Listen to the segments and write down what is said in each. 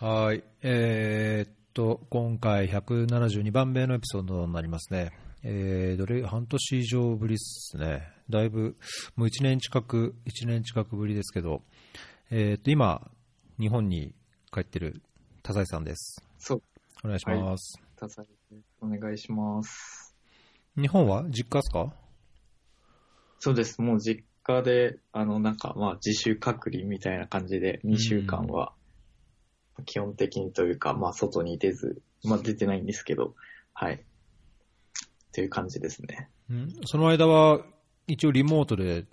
はい。えーっと、今回172番目のエピソードになりますね。えー、どれ、半年以上ぶりですね。だいぶ、もう1年近く、1年近くぶりですけど、えーっと、今、日本に帰ってる田西さんです。そう、お願いします。たさです。お願いします。日本は？実家ですか？そうです。もう実家で、あの、なんか、まあ、自主隔離みたいな感じで、2週間は、基本的にというか、まあ、外に出ず、まあ、出てないんですけど、はい。っていう感じですね。んその間は、一応リモートで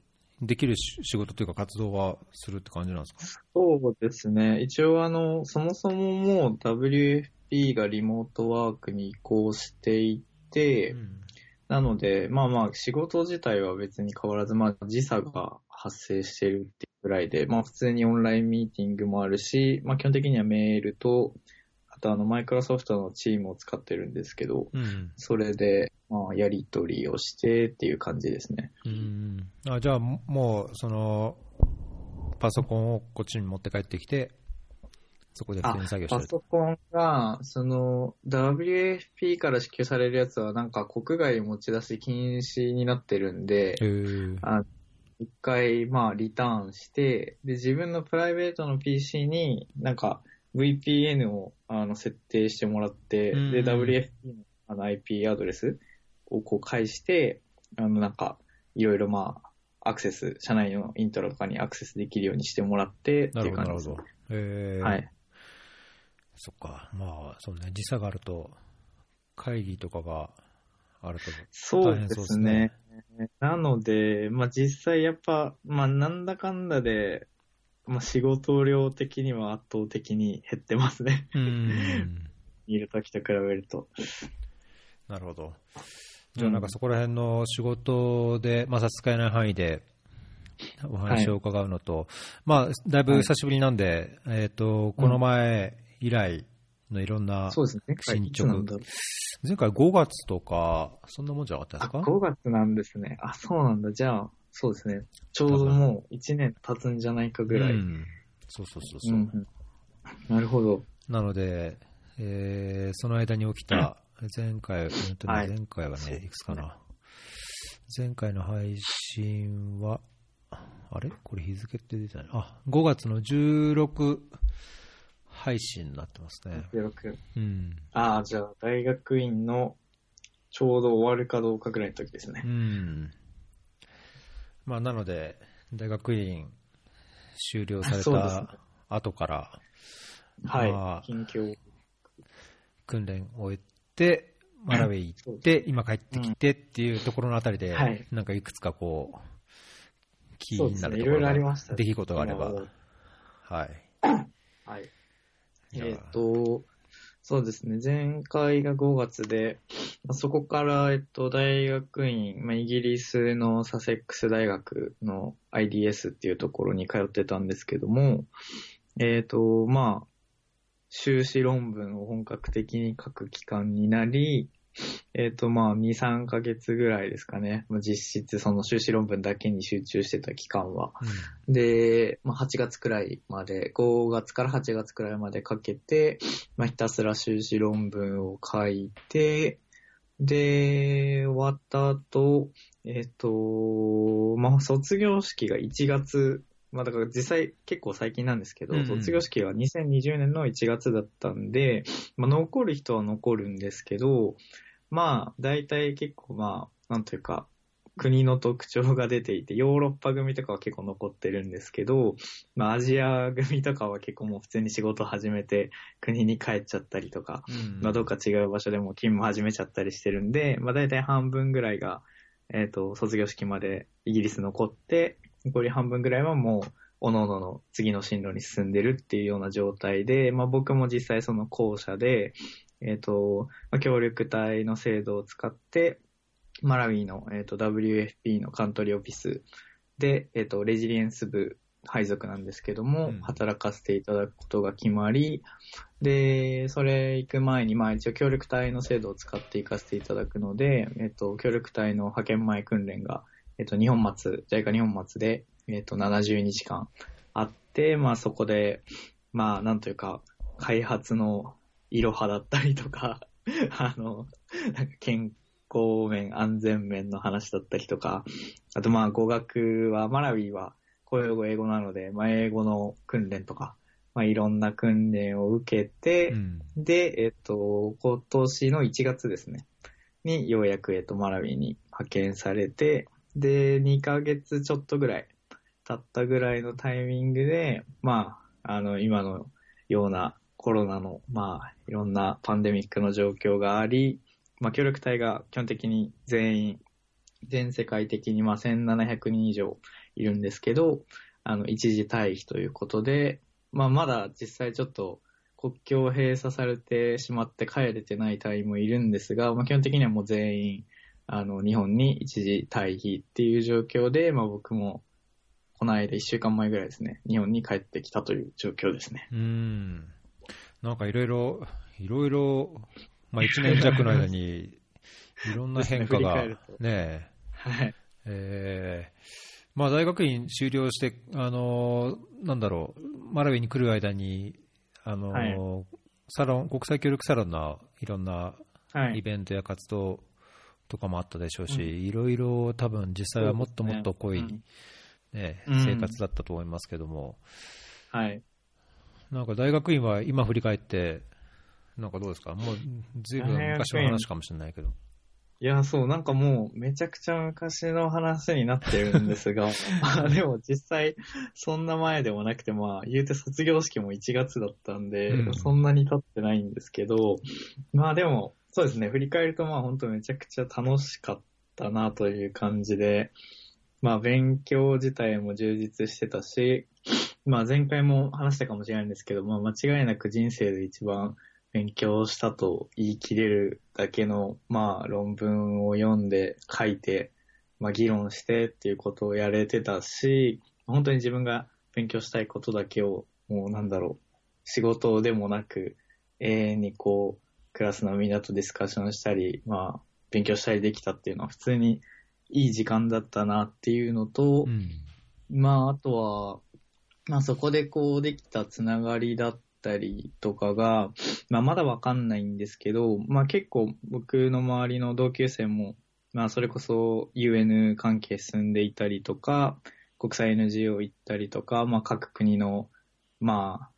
できるし仕事というか活動はするって感じなんですか？そうですね。一応、あの、そもそももう WFP がリモートワークに移行していて、なので、まあまあ、仕事自体は別に変わらず、まあ、時差が発生してるっていうぐらいで、まあ、普通にオンラインミーティングもあるし、まあ、基本的にはメールと、あと、あの、マイクロソフトのチームを使ってるんですけど、うん。それで、まあ、やり取りをしてっていう感じですね。うん。あじゃあ、ももう、その、パソコンをこっちに持って帰ってきて、そこで普通に作業してパると。ソコンが、その、WFP から支給されるやつは、なんか国外持ち出し禁止になってるんで、あ一回、まあ、リターンして、で、自分のプライベートの PC になんか VPN をあの設定してもらって、うんで、WFP のあの IP アドレスをこう返して、あの、なんか、いろいろまあ、アクセス、社内のイントロとかにアクセスできるようにしてもらって、ってないるほど、なう感じでするほど。へーはい。そっか。まあ、そうね、時差があると、会議とかがあると、そうで大変そうですすね。なので、まあ実際やっぱ、まあなんだかんだで、まあ仕事量的には圧倒的に減ってますね。うん。いる時と比べると。なるほど。じゃあ、なんかそこら辺の仕事で、まあ、差し支えない範囲でお話を伺うのと、まあ、だいぶ久しぶりなんで、えっ、と、この前以来のいろんな、そうですね。進捗いつなんだろう前回5月とか、そんなもんじゃなかったあ、ですか？5月なんですね。あ、そうなんだ。じゃあ、そうですね。ちょうどもう1年経つんじゃないかぐらい。うんそうそうそうそうう。んうんなるほど。なので、えーその間に起きた、前回、うんとねはい前回はね、いくつかな。前回の配信は、あれ？これ日付って出てない。あ、5月の16配信になってますね。16うん。ああ、じゃあ、大学院のちょうど終わるかどうかぐらいの時ですねう。ん。まあ、なので、大学院終了された後から、はい。まあ近況。訓練を終えて、マラウェイ行って、今帰ってきてっていうところのあたりで、はいなんかいくつかこう、気に。なるところね。出来事があれば、はい。はい。えっ、と、そうですね。前回が5月で、そこから、えっと、大学院、まあ、イギリスのサセックス大学の IDS っていうところに通ってたんですけども、えっ、と、まあ、修士論文を本格的に書く期間になり、えっ、と、まあ、2、3ヶ月ぐらいですかね。まあ実質、その修士論文だけに集中してた期間は。で、まあ、8月くらいまで、5月から8月くらいまでかけて、まあ、ひたすら修士論文を書いて、で、終わった後、えっ、と、まあ、卒業式が1月、まあ、だから実際結構最近なんですけど、うんうん。卒業式が2020年の1月だったんで、まあ、残る人は残るんですけど、まあ、大体結構まあ、なんというか、国の特徴が出ていて、ヨーロッパ組とかは結構残ってるんですけど、まあアジア組とかは結構もう普通に仕事始めて国に帰っちゃったりとか、うんまあどっか違う場所でも勤務始めちゃったりしてるんで、まあ大体半分ぐらいが、えっ、と、卒業式までイギリス残って、残り半分ぐらいはもう、おののの次の進路に進んでるっていうような状態で、まあ僕も実際その校舎で、えっ、と、まあ、協力隊の制度を使って、マラウィの、えー、と WFP のカントリーオフィスで、えっ、と、レジリエンス部配属なんですけども、うん。働かせていただくことが決まり、で、それ行く前に、まあ一応協力隊の制度を使って行かせていただくので、えっ、と、協力隊の派遣前訓練が、えっ、と、日本松、JICA 日本松で、えっ、と、70日間あって、まあそこで、まあなんというか、開発のいろはだったりとか、あの、なんか健康面、安全面の話だったりとか、あとまあ語学は、マラウィは公用語英語なので、まあ英語の訓練とか、まあいろんな訓練を受けて、うん。で、えっと、今年の1月ですね、にようやく、えっと、マラウィに派遣されて、で、2ヶ月ちょっとぐらい経ったぐらいのタイミングで、まあ、あの、今のようなコロナの、まあ、いろんなパンデミックの状況があり、まあ、協力隊が基本的に全員、全世界的にまあ1700人以上いるんですけど、あの、一時退避ということで、まあ、まだ実際ちょっと国境を閉鎖されてしまって帰れてない隊員もいるんですが、まあ、基本的にはもう全員、あの、日本に一時退避っていう状況で、まあ、僕も、この間一週間前ぐらいですね、日本に帰ってきたという状況ですね。うん。なんかいろいろ、いろいろ、まあ一年弱の間に、いろんな変化が、ね振り返るとねはい。えーまあ大学院修了して、あのーなんだろう、マラウィに来る間に、あのーはサロン、国際協力サロンのいろんなイはい。ベントや活動とかもあったでしょうし、うん。いろいろ多分実際はもっともっと濃い、そうですねうん。生活だったと思いますけども、はい。なんか大学院は今振り返って、なんかどうですか？もうずいぶん昔の話かもしれないけど。いや、そう、なんかもう、めちゃくちゃ昔の話になってるんですが、まあでも実際、そんな前でもなくて、まあ、言うて卒業式も1月だったんで、うん。そんなに経ってないんですけど、まあでも、そうですね、振り返るとまあ本当めちゃくちゃ楽しかったなという感じで、まあ勉強自体も充実してたし、まあ前回も話したかもしれないんですけど、まあ間違いなく人生で一番勉強したと言い切れるだけの、まあ論文を読んで書いて、まあ議論してっていうことをやれてたし、本当に自分が勉強したいことだけを、もうなんだろう、仕事でもなく、永遠にこう、クラスのみんなとディスカッションしたり、まあ、勉強したりできたっていうのは普通にいい時間だったなっていうのと、うん。まあ、あとは、まあそこでこうできたつながりだったりとかが、まあまだわかんないんですけど、まあ結構僕の周りの同級生も、まあそれこそ UN 関係進んでいたりとか、国際 NGO 行ったりとか、まあ各国の、まあ、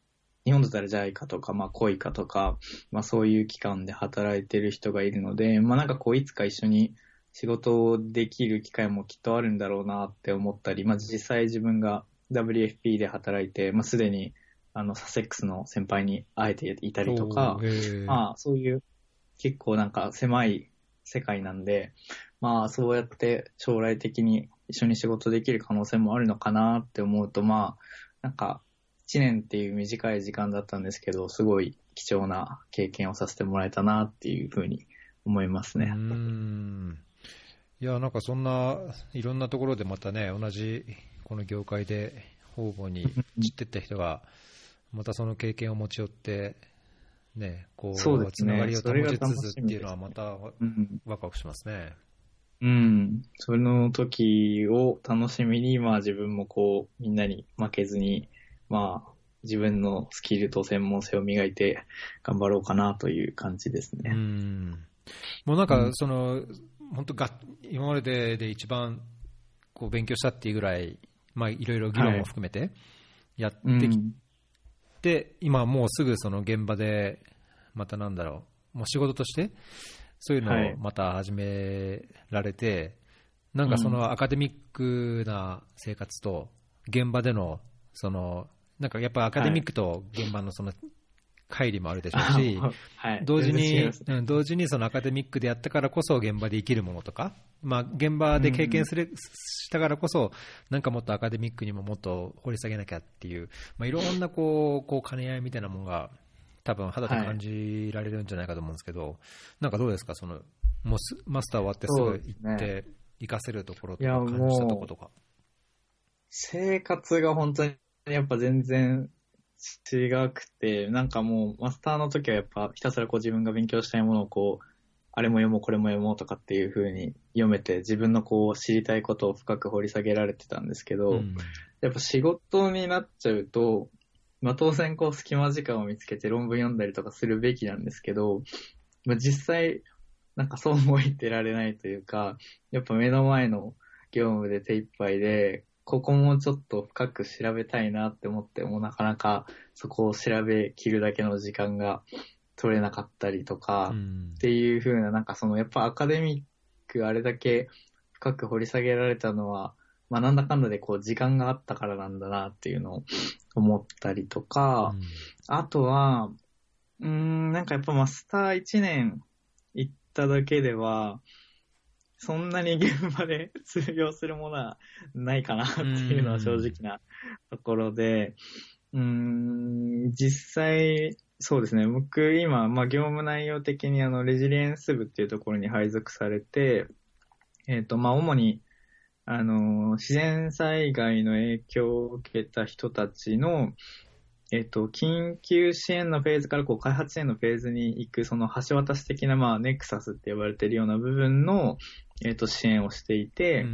日本だったら JICA とか、まあ COICA とか、まあそういう機関で働いてる人がいるので、まあなんかこういつか一緒に仕事をできる機会もきっとあるんだろうなって思ったり、まあ実際自分が WFP で働いて、まあすでにあのサセックスの先輩に会えていたりとかまあそういう結構なんか狭い世界なんで、まあそうやって将来的に一緒に仕事できる可能性もあるのかなって思うと、まあなんか1年っていう短い時間だったんですけど、すごい貴重な経験をさせてもらえたなっていうふうに思いますね。うーんいや、なんかそんな、いろんなところでまたね、同じこの業界で方々に散ってった人が、またその経験を持ち寄って、ね、こう、そうですねつながりを保ちつつっていうのはまたうんワクワクしますね。うん。その時を楽しみに、まあ自分もこう、みんなに負けずに、まあ自分のスキルと専門性を磨いて頑張ろうかなという感じですうね。ん。もうなんかう、んその、本当が、今までで一番こう勉強したっていうぐらい、まあいろいろ議論も含めてやってうんきて、今もうすぐその現場で、またなんだろう、もう仕事として、そういうのはいをまた始められて、なんかそのアカデミックな生活と、現場での、その、なんかやっぱアカデミックと現場のその、乖離もあるでしょうし、はい。同時に同時にそのアカデミックでやったからこそ現場で生きるものとか、まあ、現場で経験する、したからこそ、なんかもっとアカデミックにももっと掘り下げなきゃっていう、まあ、いろんなこう、こう兼ね合いみたいなものが、多分肌で感じられるんじゃないかと思うんですけど、なんかどうですか、その、もうすマスター終わってすぐ行って、活かせるところとか、感じたところとか。生活が本当にやっぱ全然違くて、なんかもうマスターの時はやっぱひたすらこう自分が勉強したいものをこう、あれも読もうこれも読もうとかっていう風に読めて自分のこう知りたいことを深く掘り下げられてたんですけど、うん。やっぱ仕事になっちゃうと、まあ当然こう隙間時間を見つけて論文読んだりとかするべきなんですけど、まあ実際、なんかそうも言ってられないというか、やっぱ目の前の業務で手一杯で、ここもちょっと深く調べたいなって思ってもなかなかそこを調べきるだけの時間が取れなかったりとか、っていう風な、なんかそのやっぱアカデミックあれだけ深く掘り下げられたのは、まあなんだかんだでこう時間があったからなんだなっていうのを思ったりとか、うん、あとは、うん、なんかやっぱマスター1年行っただけでは、そんなに現場で 通用するものはないかなっていうのは正直なところで、うん、実際、そうですね。僕、今、まあ、業務内容的に、あの、レジリエンス部っていうところに配属されて、えっ、ー、と、まあ、主に、あの、自然災害の影響を受けた人たちの、えっ、と、緊急支援のフェーズからこう開発支援のフェーズに行く、その橋渡し的な、まあ、ネクサスって呼ばれているような部分の、えっ、と、支援をしていて、うん、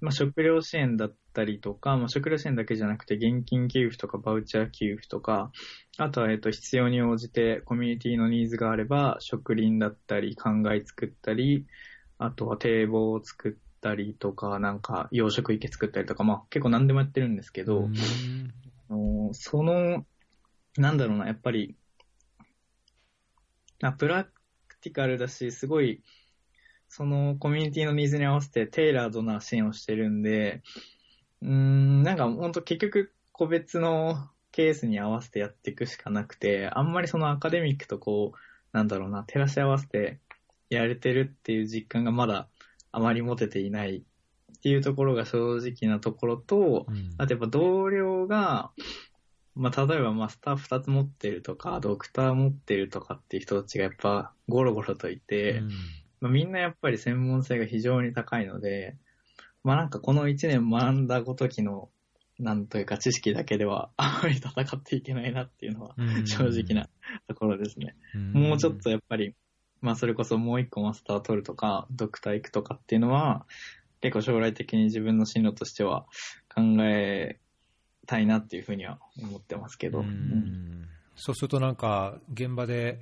まあ、食料支援だったりとか、まあ、食料支援だけじゃなくて、現金給付とか、バウチャー給付とか、あとは、えっ、と、必要に応じてコミュニティのニーズがあれば、植林だったり、灌漑作ったり、あとは堤防を作ったりとか、なんか養殖池作ったりとか、まあ結構何でもやってるんですけど、その、なんだろうな、やっぱり、あプラクティカルだし、すごい、そのコミュニティのニーズに合わせてテイラードな支援をしてるんで、うん、なんか本当結局個別のケースに合わせてやっていくしかなくて、あんまりそのアカデミックとこう、なんだろうな、照らし合わせてやれてるっていう実感がまだあまり持てていないっていうところが正直なところと、うん、あとやっぱ同僚が、まあ、例えばマスター2つ持ってるとか、ドクター持ってるとかっていう人たちがやっぱゴロゴロといて、うん、まあ、みんなやっぱり専門性が非常に高いので、まあなんかこの1年学んだごときの、なんというか知識だけでは あまり戦っていけないなっていうのは正直なところですね。うん、もうちょっとやっぱりまあそれこそもう一個マスター取るとか、ドクター行くとかっていうのは、結構将来的に自分の進路としては考えたいなっていうふうには思ってますけど。うん、そうするとなんか現場で、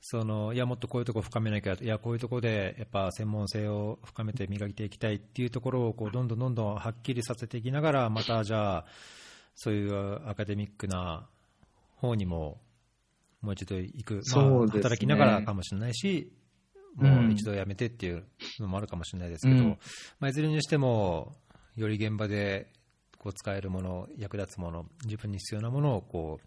そのいやもっとこういうとこ深めなきゃいやこういうとこでやっぱ専門性を深めて磨いていきたいっていうところをこうどんどんどんどんはっきりさせていきながらまたじゃあそういうアカデミックな方にももう一度行く、まあ、働きながらかもしれないし、もう一度辞めてっていうのもあるかもしれないですけど、うん、まあ、いずれにしても、より現場でこう使えるもの、役立つもの、自分に必要なものをこ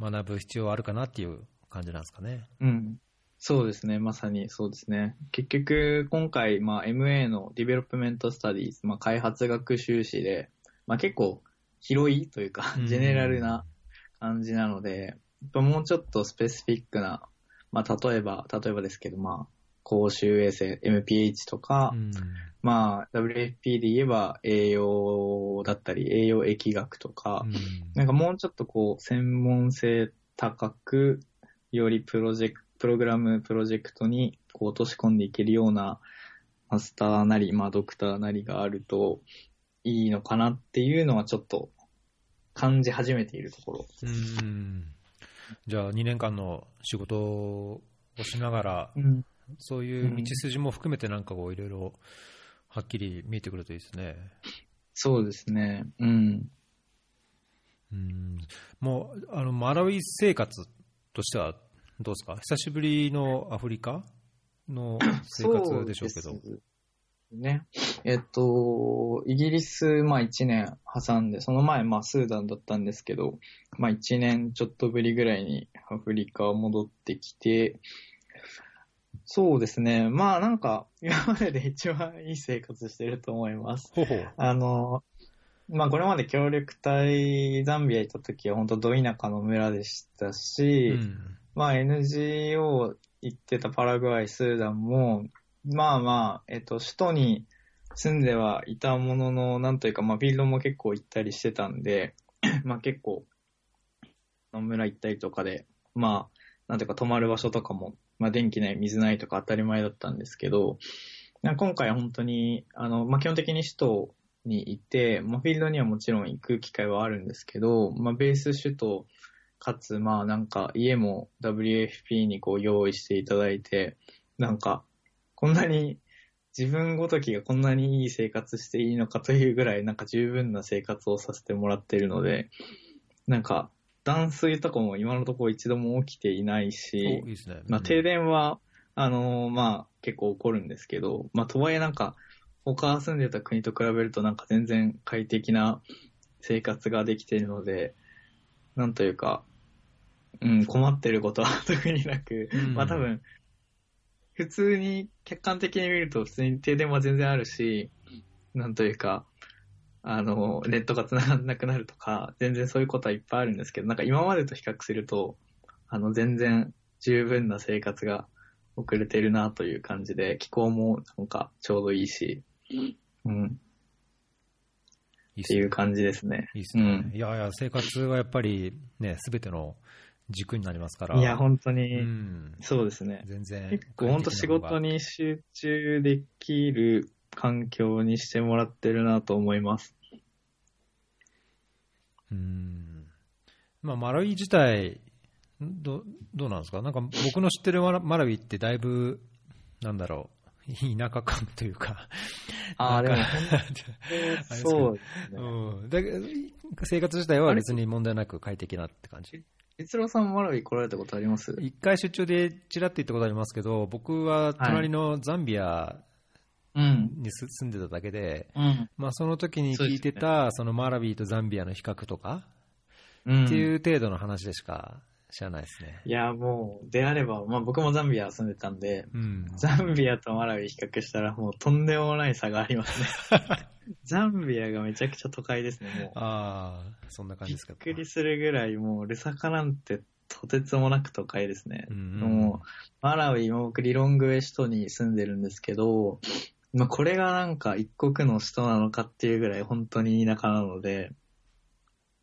う、学ぶ必要はあるかなっていう感じなんですかね。うん、そうですね、まさにそうですね。結局、今回、まあ、MA の Development Studies まあ、開発学修士で、まあ、結構広いというか、ジェネラルな感じなので、やっぱもうちょっとスペシフィックな、まあ例えば、例えばですけど、まあ、公衆衛生、MPH とか、うん、まあ WFP で言えば栄養だったり、栄養疫学とか、うん、なんかもうちょっとこう、専門性高く、よりプロジェクト、プログラムプロジェクトにこう落とし込んでいけるようなマスターなり、まあドクターなりがあるといいのかなっていうのはちょっと感じ始めているところ。うんじゃあ2年間の仕事をしながら、うん、そういう道筋も含めてなんかこういろいろはっきり見えてくるといいですね。そうですね。うん。うん、もう、あの、マラウイ生活としてはどうですか？久しぶりのアフリカの生活でしょうけど。ね。えっと、イギリス、まあ1年挟んで、その前、まあスーダンだったんですけど、まあ1年ちょっとぶりぐらいにアフリカ戻ってきて、そうですね。まあなんか、今までで一番いい生活してると思います。ほほあの、まあこれまで協力隊ザンビア行った時は本当ど田舎の村でしたし、うん、まあ NGO 行ってたパラグアイ、スーダンも、まあまあ、えっと、首都に住んではいたものの、なんというか、まあ、フィールドも結構行ったりしてたんで、まあ結構、野村行ったりとかで、まあ、なんていうか泊まる場所とかも、まあ電気ない、水ないとか当たり前だったんですけど、今回本当に、あの、まあ基本的に首都にいて、まあ、フィールドにはもちろん行く機会はあるんですけど、まあ、ベース首都、かつ、まあなんか家も WFP にこう用意していただいて、なんか、こんなに自分ごときがこんなにいい生活していいのかというぐらい、なんか十分な生活をさせてもらっているので、なんか、断水とかも今のところ一度も起きていないし、いいね。まあ停電は、あのーまあ結構起こるんですけど、まあとはいえなんか、他住んでた国と比べるとなんか全然快適な生活ができているので、なんというか、うん、困ってることは特になく、うん。まあ多分、普通に客観的に見ると普通に停電は全然あるし、なんというか、あの、ネットが繋がんなくなるとか、全然そういうことはいっぱいあるんですけど、なんか今までと比較すると、あの、全然十分な生活が遅れてるなという感じで、気候もなんかちょうどいいし、うん、っいいっていう感じですね。いいですね。いやいや、生活はやっぱりね、すべての軸になりますから。いや、本当うに、ん。そうですね。全然。結構本当仕事に集中できる環境にしてもらってるなと思います。うん。まあ、マラウイ自体、どどうなんですか？なんか僕の知ってるマラマラウイってだいぶ、なんだろう、田舎感というか。ああ、でもなんか本当にそうですね。うん。だ生活自体は別に問題なく快適なって感じ。逸郎さんマラウイ来られたことあります？一回出張でちらっと行ったことありますけど、僕は隣のザンビアうん。にす住んでただけで、うん。まあ、その時に聞いてた、そのマラウイとザンビアの比較とか、うん。っていう程度の話でしか知らないですね。いや、もう、であれば、まあ僕もザンビア住んでたんで、うん。ザンビアとマラウイ比較したらもうとんでもない差がありますね。ザンビアがめちゃくちゃ都会ですね、もう。ああ、そんな感じびっですか。くりするぐらい、もうルサカなんてとてつもなく都会ですね。うんうんもう、マラウイ、今僕リロングウェ首都に住んでるんですけど、まあこれがなんか一国の首都なのかっていうぐらい本当に田舎なので、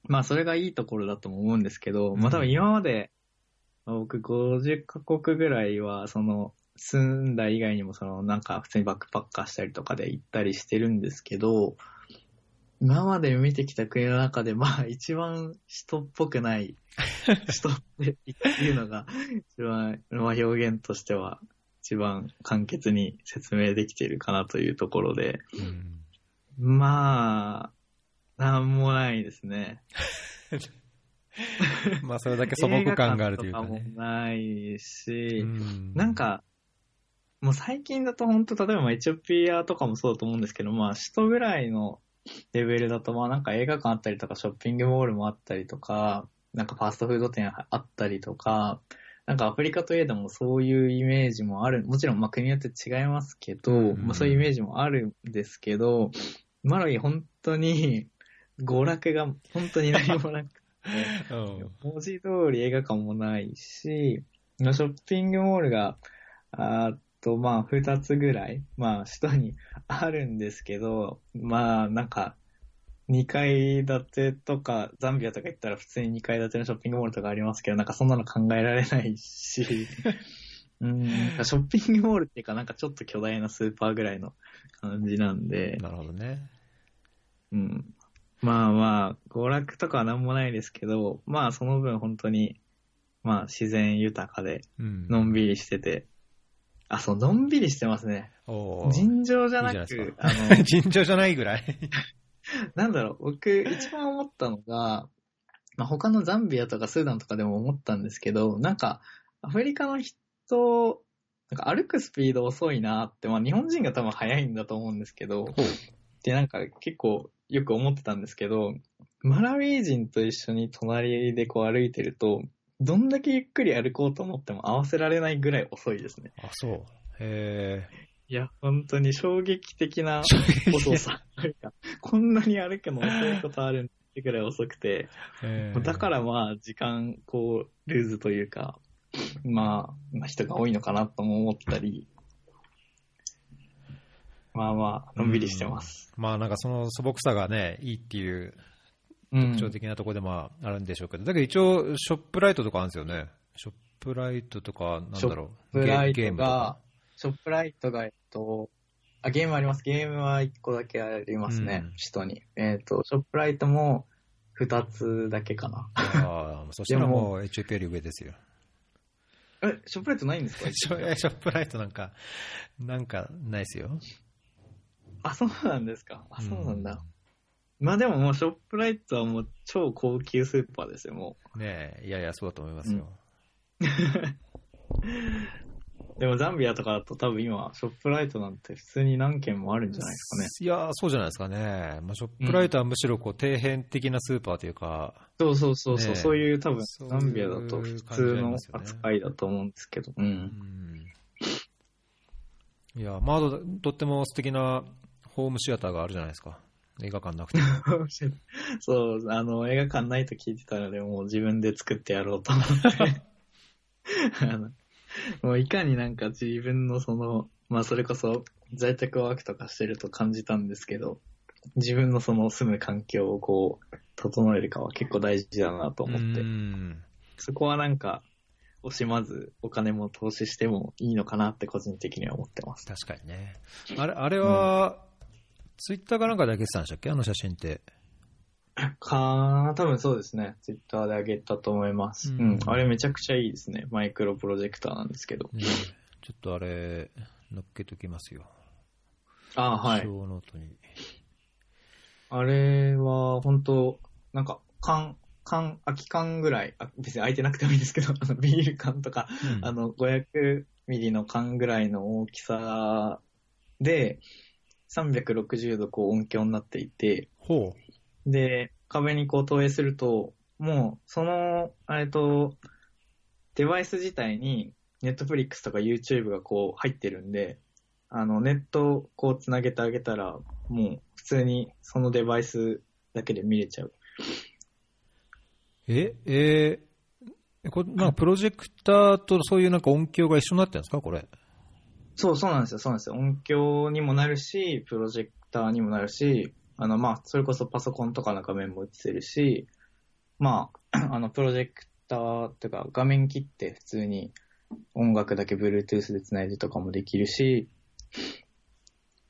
まあそれがいいところだとも思うんですけど、まあ多分今まで、まあ僕50カ国ぐらいは、その、住んだ以外にもそのなんか普通にバックパッカーしたりとかで行ったりしてるんですけど、今まで見てきた国の中でまあ一番人っぽくない人っていうのが 一番、まあ表現としては一番簡潔に説明できているかなというところで、うん。まあ、なんもないですね。まあ、それだけ素朴感があるというか映画館ねと。かもないし、うんなん、か、もう最近だと本当、例えばまあエチオピアとかもそうだと思うんですけど、まあ首都ぐらいのレベルだと、まあなんか映画館あったりとか、ショッピングモールもあったりとか、なんかファーストフード店あったりとか、なんかアフリカといえどもそういうイメージもある、もちろんまあ国によって違いますけど、うんまあそういうイメージもあるんですけど、マラウイ本当に娯楽が本当に何もなくて、うん文字通り映画館もないし、ショッピングモールが、あと、まあ、二つぐらい、まあ、首都にあるんですけど、まあ、なんか、二階建てとか、ザンビアとか行ったら普通に二階建てのショッピングモールとかありますけど、なんかそんなの考えられないし、うん、ショッピングモールっていうか、なんかちょっと巨大なスーパーぐらいの感じなんで、なるほどね。うん。まあまあ、娯楽とかはなんもないですけど、まあその分本当に、まあ自然豊かで、うん。のんびりしてて、あ、そう、のんびりしてますね。尋常じゃないいいでく、あの、尋常じゃないぐらい。なんだろう、僕一番思ったのが、まあ他のザンビアとかスーダンとかでも思ったんですけど、なんか、アフリカの人、なんか歩くスピード遅いなって、まあ日本人が多分速いんだと思うんですけど、で、なんか結構よく思ってたんですけど、マラウィ人と一緒に隣でこう歩いてると、どんだけゆっくり歩こうと思っても合わせられないぐらい遅いですね。あ、そう。へいや、本当に衝撃的なえ。遅さ。こんなに歩くの遅いことあるってぐらい遅くて、だからまあ時間、こう、ルーズというか、まあ、まあ人が多いのかなとも思ったり、まあまあ、のんびりしてます。まあなんかその素朴さがね、いいっていううん特徴的なところでもあるんでしょうけど、だけど一応、ショップライトとかあるんですよね。ショップライトとか、なんだろう、ゲゲームとか。ショップライトが、えっと、あ、ゲームあります。ゲームは1個だけありますね、うん人に。えっ、と、ショップライトも2つだけかな。ああ、そしたらもう HOP より上ですよ。え、ショップライトないんですか？シ ョショップライトなんか、なんかないですよ。あ、そうなんですか。あ、そうなんだ。まあでももうショップライトはもう超高級スーパーですよ、もうん。ねえ、いやいや、そうだと思いますよ。う。でもザンビアとかだと多分今、ショップライトなんて普通に何軒もあるんじゃないですかね。いや、そうじゃないですかね。まあ、ショップライトはむしろこう、底辺的なスーパーというか、そうそうそうそう、ねえそういう多分、ザンビアだと普通の扱いだと思うんですけど。う。うんん。いや、まあ、ととっても素敵なホームシアターがあるじゃないですか。映画館なくても。そう、あの、映画館ないと聞いてたので、もう自分で作ってやろうと思って。あのもういかになんか自分のその、まあそれこそ在宅ワークとかしてると感じたんですけど、自分のその住む環境をこう、整えるかは結構大事だなと思って、うんそこはなんか、惜しまずお金も投資してもいいのかなって個人的には思ってます。確かにね。あれ、あれは、ツイッターかなんかで上げてたんでしたっけ？あの写真って。か多分そうですね。ツイッターで上げたと思います。ううんん。あれめちゃくちゃいいですね。マイクロプロジェクターなんですけど。ねちょっとあれ、乗っけときますよ。ああ、はい。ショーノートに。あれは、本当なんか、缶、缶、空き缶ぐらい、あ別に空いてなくてもいいんですけど、あの、ビール缶とか、あの、500ミリの缶ぐらいの大きさで、360度こう音響になっていて、ほで、壁にこう投影すると、もう、その、えっと、デバイス自体に、ネットフリックスとか YouTube がこう入ってるんで、あの、ネットをこう繋げてあげたら、もう普通にそのデバイスだけで見れちゃう。う。え、えー、これなんかプロジェクターとそういうなんか音響が一緒になってるんですかこれ？そう、そうなんですよ、そうなんですよ。音響にもなるし、プロジェクターにもなるし、あの、まあ、それこそパソコンとかの画面も映せるし、まあ、あの、プロジェクターとか画面切って普通に音楽だけ Bluetooth で繋いでとかもできるし、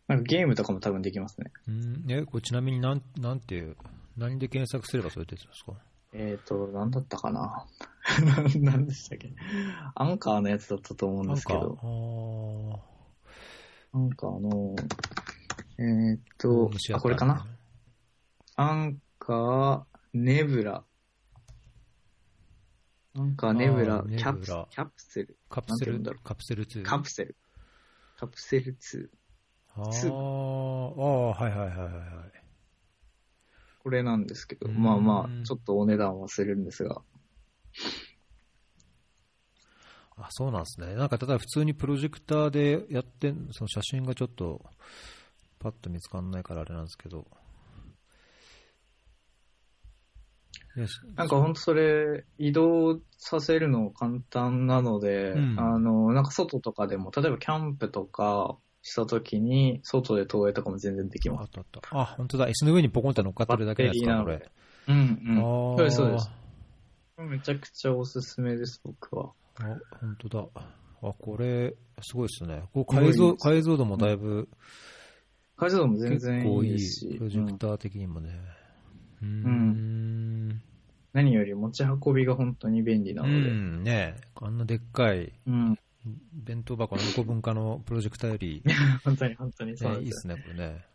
なんかゲームとかも多分できますね。うん、え、これちなみになん、なんていう、何で検索すればそれ出てるんですか？えっ、ー、と、なんだったかな なんでしたっけ？アンカーのやつだったと思うんですけど、あアンカーの、えっ、ー、と、あ、これかな？アンカー、ネブラ。アンカー、ネブラキャプキャプセル。カプセルカプセル2。カプセル。カプセル2。ああー、はいはいはいはいはい。これなんですけど、うんまあまあ、ちょっとお値段はするんですが。あ、そうなんですね。なんか、ただ普通にプロジェクターでやってん、その写真がちょっと、パッと見つかんないからあれなんですけど。なんかほんとそれ、移動させるの簡単なので、うんあの、なんか外とかでも、例えばキャンプとかした時に、外で投影とかも全然できます。あったあった。あ、本当だ。椅子の上にポコンって乗っかってるだけのやつか、これ。うんうん。あそうです、そうです。あめちゃくちゃおすすめです、僕は。本当だ。あ、これ、すごいですね。こう解像、解像度もだいぶ、解像度も全結然構いいし、プロジェクうんター的にもね。うーん。何より持ち運びが本当に便利なうので。ん、ねあんなでっかいうん。弁当箱の2個分化のプロジェクターより、本当に本当にそうね、いいですすね、これね。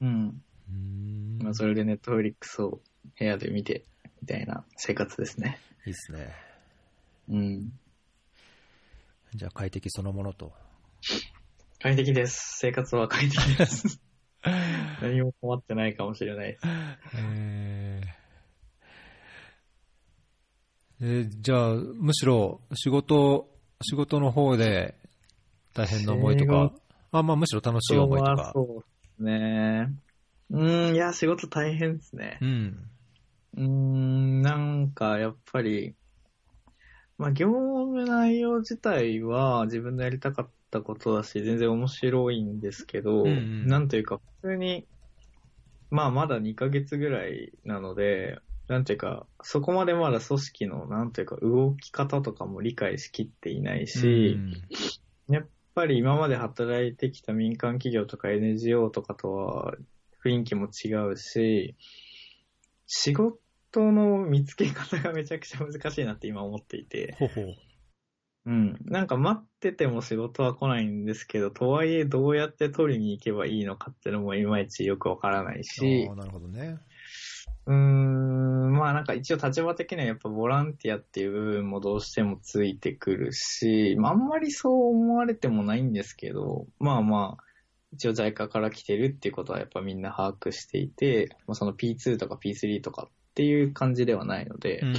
うん。うーん。まあ、それでネットフリックスを部屋で見て、みたいな生活ですね。いいですね。うん。じゃあ快適そのものと。快適です。生活は快適です。何も困ってないかもしれないです。えーえーじゃあ、むしろ仕事、仕事の方で大変な思いとか、あ、まあむしろ楽しい思いとか？そうですね。うーん、いや、仕事大変ですね。うん。うーん、なんか、やっぱり、まあ、業務内容自体は自分のやりたかったことだし、全然面白いんですけど、うんうん。なんというか、普通に、まあ、まだ2ヶ月ぐらいなので、なんていうか、そこまでまだ組織の、なんていうか、動き方とかも理解しきっていないし、うんやっぱり今まで働いてきた民間企業とか NGO とかとは雰囲気も違うし、仕事の見つけ方がめちゃくちゃ難しいなって今思っていて。ほうほう。うん。なんか待ってても仕事は来ないんですけど、とはいえどうやって取りに行けばいいのかっていうのもいまいちよくわからないしなるほどね。うーん、まあなんか一応立場的にはやっぱボランティアっていう部分もどうしてもついてくるし、まああんまりそう思われてもないんですけど、まあまあ、一応在家から来てるっていうことはやっぱみんな把握していて、まあその P2 とか P3 とかっていう感じではないので、うん。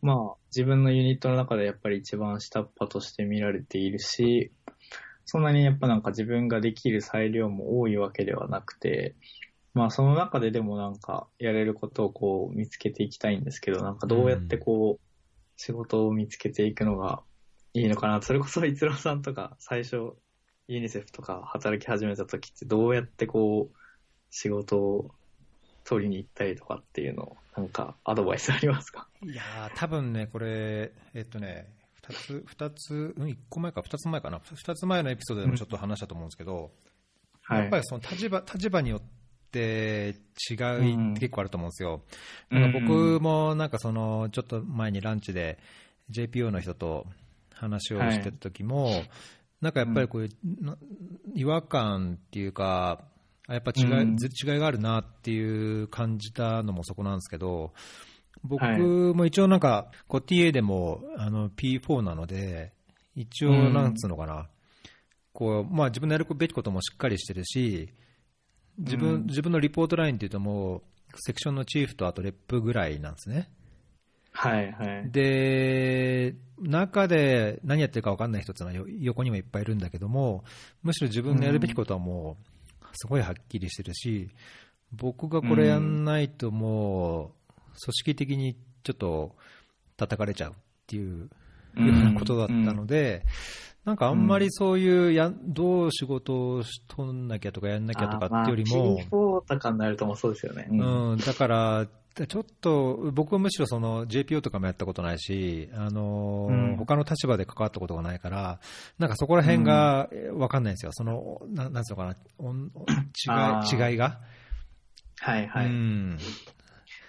まあ、自分のユニットの中でやっぱり一番下っ端として見られているし、そんなにやっぱなんか自分ができる裁量も多いわけではなくて、まあその中ででもなんかやれることをこう見つけていきたいんですけど、なんかどうやってこう仕事を見つけていくのがいいのかな？それこそ逸郎さんとか最初ユニセフとか働き始めた時ってどうやってこう仕事を取りに行ったりとかっていうのをなんかアドバイスありますか？いやー、多分ね、これ、えっとね、2つ、二つ、うん、1個前か、2つ前かな、2つ前のエピソードでもちょっと話したと思うんですけど、はい。やっぱりその立場立場によって違いうん。って結構あると思うんですよ。うん。なんか僕もなんかそのちょっと前にランチで JPO の人と話をしてた時も、なんかやっぱりこういうな違和感っていうか、あやっぱ違い,、うん。違いがあるなっていう感じたのもそこなんですけど、僕はい。も一応なんか、こう TA でもあの P4 なので、一応うん。なんつうのかな、こうまあ、自分のやるべきこともしっかりしてるし、自分,、うん。自分のリポートラインっていうともう、セクションのチーフとあとレップぐらいなんですね。はいはい。で、中で何やってるか分かんない人っていうのはよ横にもいっぱいいるんだけども、むしろ自分のやるべきことはもう、すごいはっきりしてるし、僕がこれやんないともう、組織的にちょっと叩かれちゃうっていうようなことだったので、なんかあんまりそういうや、どう仕事をしとんなきゃとかやんなきゃとかっていうよりも、P4 とかになるともそうですよね。うんうん、だから、ちょっと僕はむしろその JPO とかもやったことないし、あのうん他の立場で関わったことがないから、なんかそこら辺がえ分かんないんですよ、そのななんつうのかな、違い違いが。はいはい。いうん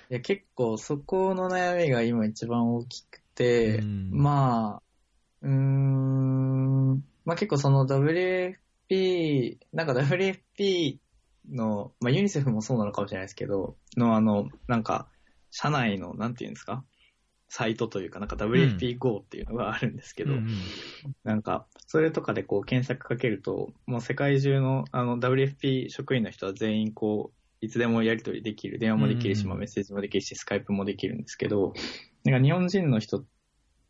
や結構そこの悩みが今一番大きくて、うんまあ、うーん、まあ結構その WFP、なんか WFP の、まあユニセフもそうなのかもしれないですけど、のあの、なんか、社内の、なんていうんですか？サイトというか、なんか WFP GO っていうのがあるんですけど、うんなんか、それとかでこう検索かけると、もう世界中のあの WFP 職員の人は全員こう、いつでもやり取りできる。電話もできるし、うん。まあメッセージもできるし、スカイプもできるんですけど、なんか日本人の人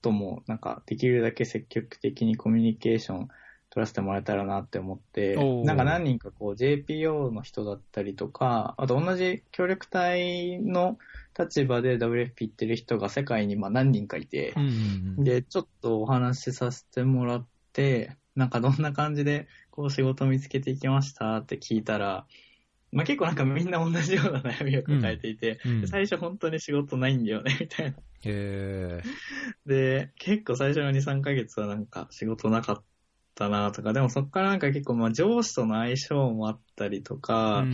とも、なんかできるだけ積極的にコミュニケーション取らせてもらえたらなって思ってなんか何人かこう JPO の人だったりとか、あと同じ協力隊の立場で WFP 行ってる人が世界にまあ何人かいて、うんうん。で、ちょっとお話しさせてもらって、なんかどんな感じでこう仕事見つけていきましたって聞いたら、まあ結構なんかみんな同じような悩みを抱えていて、うんで最初本当に仕事ないんだよね、みたいな。へで、結構最初の2、3ヶ月はなんか仕事なかったなとか、でもそっからなんか結構まあ上司との相性もあったりとーか、うん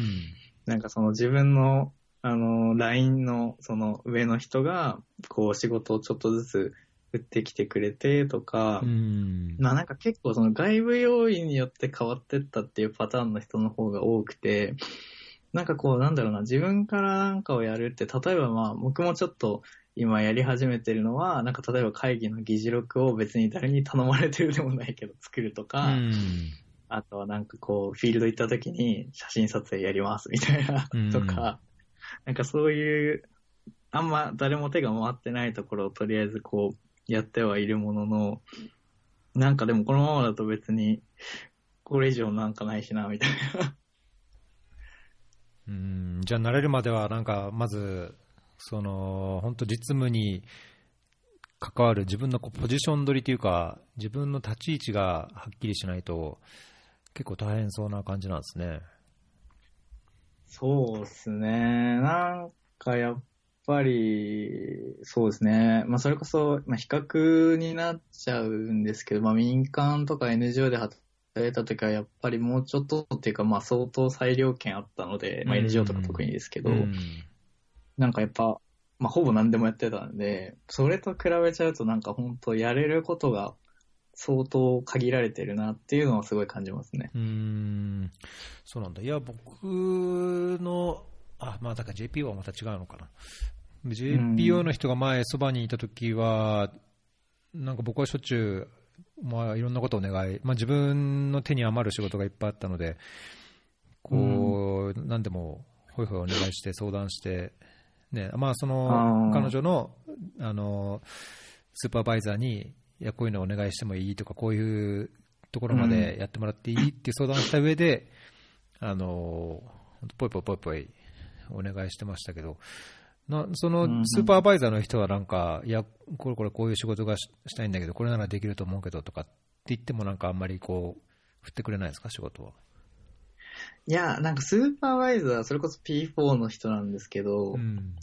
なんかその自分の、あの、LINE のその上の人が、こう仕事をちょっとずつ振ってきてくれてとか、うん。まあなんか結構その外部要因によって変わってったっていうパターンの人の方が多くて、なんかこうなんだろうな、自分からなんかをやるって、例えばまあ僕もちょっと今やり始めてるのは、なんか例えば会議の議事録を別に誰に頼まれてるでもないけど作るとか、うん。あとはなんかこう、フィールド行った時に写真撮影やりますみたいなうん。とか、なんかそういう、あんま誰も手が回ってないところをとりあえずこう、やってはいるものの、なんかでもこのままだと別に、これ以上なんかないしな、みたいな。うんじゃあ、慣れるまでは、なんか、まず、その、本当、実務に関わる自分のポジション取りというか、自分の立ち位置がはっきりしないと、結構大変そうな感じなんですね。そうですね。なんかやっぱり、そうですね。まあそれこそ、まあ比較になっちゃうんですけど、まあ民間とか NGO で働えた時はやっぱりもうちょっとっていうか、まあ相当裁量権あったので、まあ NGO とか特にですけど、うんなんかやっぱ、まあほぼ何でもやってたんで、それと比べちゃうとなんか本当やれることが相当限られてるなっていうのはすごい感じますね。うーん、そうなんだ。いや、僕の、あ、まあ、だから JPO はまた違うのかな。JPO の人が前、そばにいたときは、なんか僕はしょっちゅう、まあ、いろんなことをお願い、まあ、自分の手に余る仕事がいっぱいあったので、こう、何でも、ほいほいお願いして、相談して、ね、まあ、その彼女の、あの、スーパーバイザーに、いや、こういうのお願いしてもいいとか、こういうところまでやってもらっていいって相談をした上で、あの、ぽいぽいぽいぽいお願いしてましたけど、なそのうんスーパーバイザーの人はなんか、いや、これこれこういう仕事がししたいんだけど、これならできると思うけどとかって言ってもなんかあんまりこう、振ってくれないですか、仕事は。いや、なんかスーパーバイザー、それこそ P4 の人なんですけど、うん。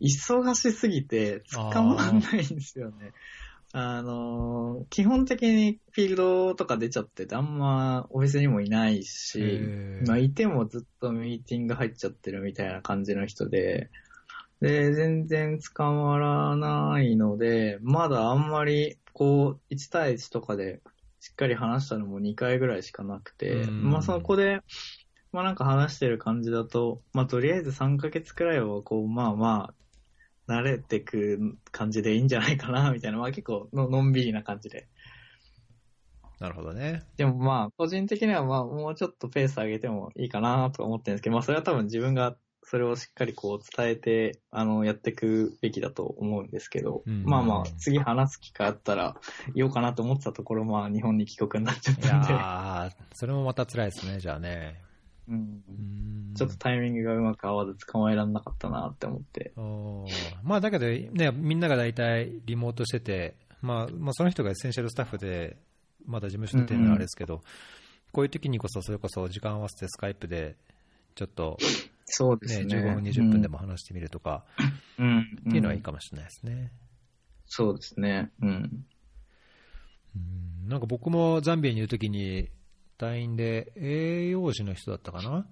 忙しすぎて捕まらないんですよね。あのー基本的にフィールドとか出ちゃってて、あんまオフィスにもいないしまあいてもずっとミーティング入っちゃってるみたいな感じの人で、で、全然捕まらないので、まだあんまりこう、1対1とかでしっかり話したのも2回ぐらいしかなくて、うん。まあそこで、まあなんか話してる感じだと、まあとりあえず3ヶ月くらいはこう、まあまあ、慣れてく感じでいいんじゃないかな、みたいな、まあ結構ののんびりな感じで。なるほどね。でもまあ、個人的にはまあ、もうちょっとペース上げてもいいかなと思ってるんですけど、まあそれは多分自分がそれをしっかりこう伝えて、あの、やっていくべきだと思うんですけど、うんまあまあ、次話す機会あったら言おうかなと思ってたところ、まあ日本に帰国になっちゃっいたんで、やー、それもまた辛いですね、じゃあね。うんうんちょっとタイミングがうまく合わず捕まえられなかったなって思って。まあだけど、ね、みんなが大体リモートしてて、まあ、まあその人がエッセンシャルスタッフで、まだ事務所出てるのはあれですけど、こういう時にこそ、それこそ時間合わせてスカイプで、ちょっと、ね、そうですね。15分、20分でも話してみるとか、うん。っていうのはいいかもしれないですね。そうですね。うん。うんなんか僕もザンビアにいるときに、隊員で栄養士の人だったかな、は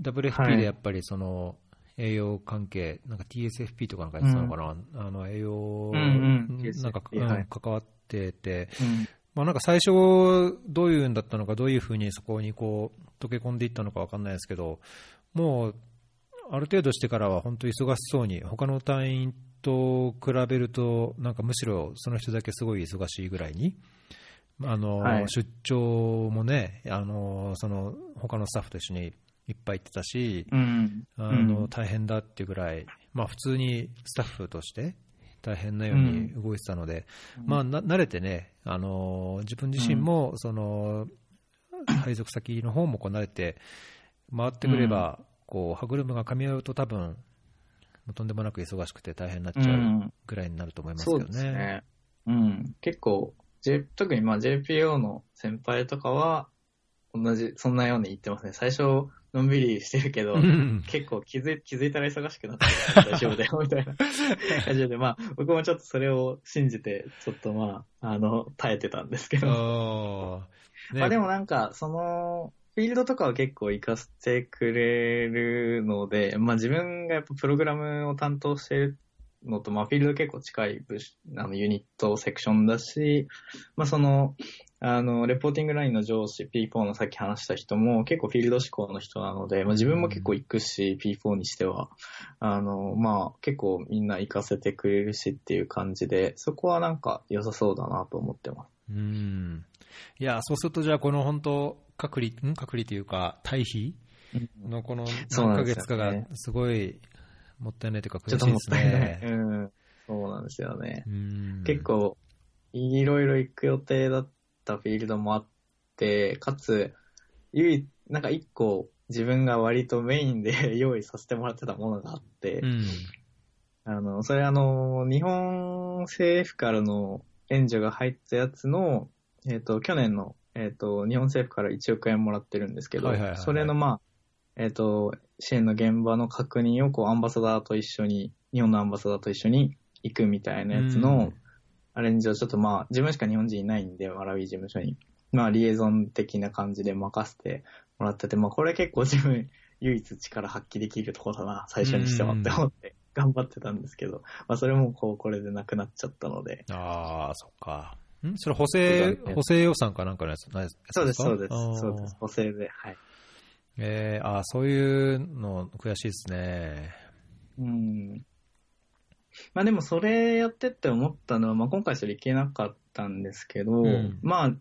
WFP い。でやっぱりその栄養関係、なんか TSFP とかなんかやってたのかな、あの栄養、なんか、関わってて、うん。まあ、なんか最初、どういうんだったのか、どういうふうにそこにこう溶け込んでいったのか分かんないですけど、もうある程度してからは本当、忙しそうに、他の隊員と比べると、なんかむしろその人だけすごい忙しいぐらいに、あのはい出張もね、あのその他のスタッフと一緒にいっぱい行ってたし、うん。あうんの大変だっていうぐらい、まあ、普通にスタッフとして大変なように動いてたので、まあ、な慣れてね、あの自分自身もその配属先の方もこう慣れて回ってくれば、こう歯車が噛み合うと多分とんでもなく忙しくて大変になっちゃうぐらいになると思いますけどそうですね。ね。うん。結構、J、特にまあ JPO の先輩とかは、同じ、そんなように言ってますね。最初、のんびりしてるけど、うん結構気づい、気づいたら忙しくなってる大丈夫だよ、みたいな 感じで、まあ、僕もちょっとそれを信じて、ちょっとまあ、あの、耐えてたんですけど。ねまあでもなんか、その、フィールドとかは結構活かしてくれるので、まあ自分がやっぱプログラムを担当してるのと、まあフィールド結構近い部署あのユニットセクションだし、まあその、あの、レポーティングラインの上司、P4 のさっき話した人も結構フィールド志向の人なので、まあ自分も結構行くし、P4 にしては、あの、まあ結構みんな行かせてくれるしっていう感じで、そこはなんか良さそうだなと思ってます。うん。いや、そうすると、じゃあ、この本当、隔離、ん？隔離というか、退避のこの何ヶ月かが、すごいもったいないというか、ちょっともったいない。ね。うん。そうなんですよね。うん結、構、いろいろ行く予定だったフィールドもあって、かつ、唯一、なんか一個自分が割とメインで 用意させてもらってたものがあって、うん、あの、それあの、日本政府からの援助が入ったやつの、えっ、と、去年の、えっ、と、日本政府から1億円もらってるんですけど、はいはいはいはいそれのまあ、えっ、と、支援の現場の確認をこうアンバサダーと一緒に、日本のアンバサダーと一緒に行くみたいなやつうのんアレンジをちょっとまあ、自分しか日本人いないんで、マラウィ事務所に。まあ、リエゾン的な感じで任せてもらってて、まあ、これ結構自分唯一力発揮できるところだな、最初にしてもって思って頑張ってたんですけど、まあ、それもこう、これでなくなっちゃったので。ああ、そっか。ん？それ補正、補正予算かなんかのやつですか？そうです、そうです。そうです。補正で、はい。えー、ああ、そういうの悔しいですね。うん。まあでもそれやってって思ったのは、まあ今回それいけなかったんですけど、うん、まあ、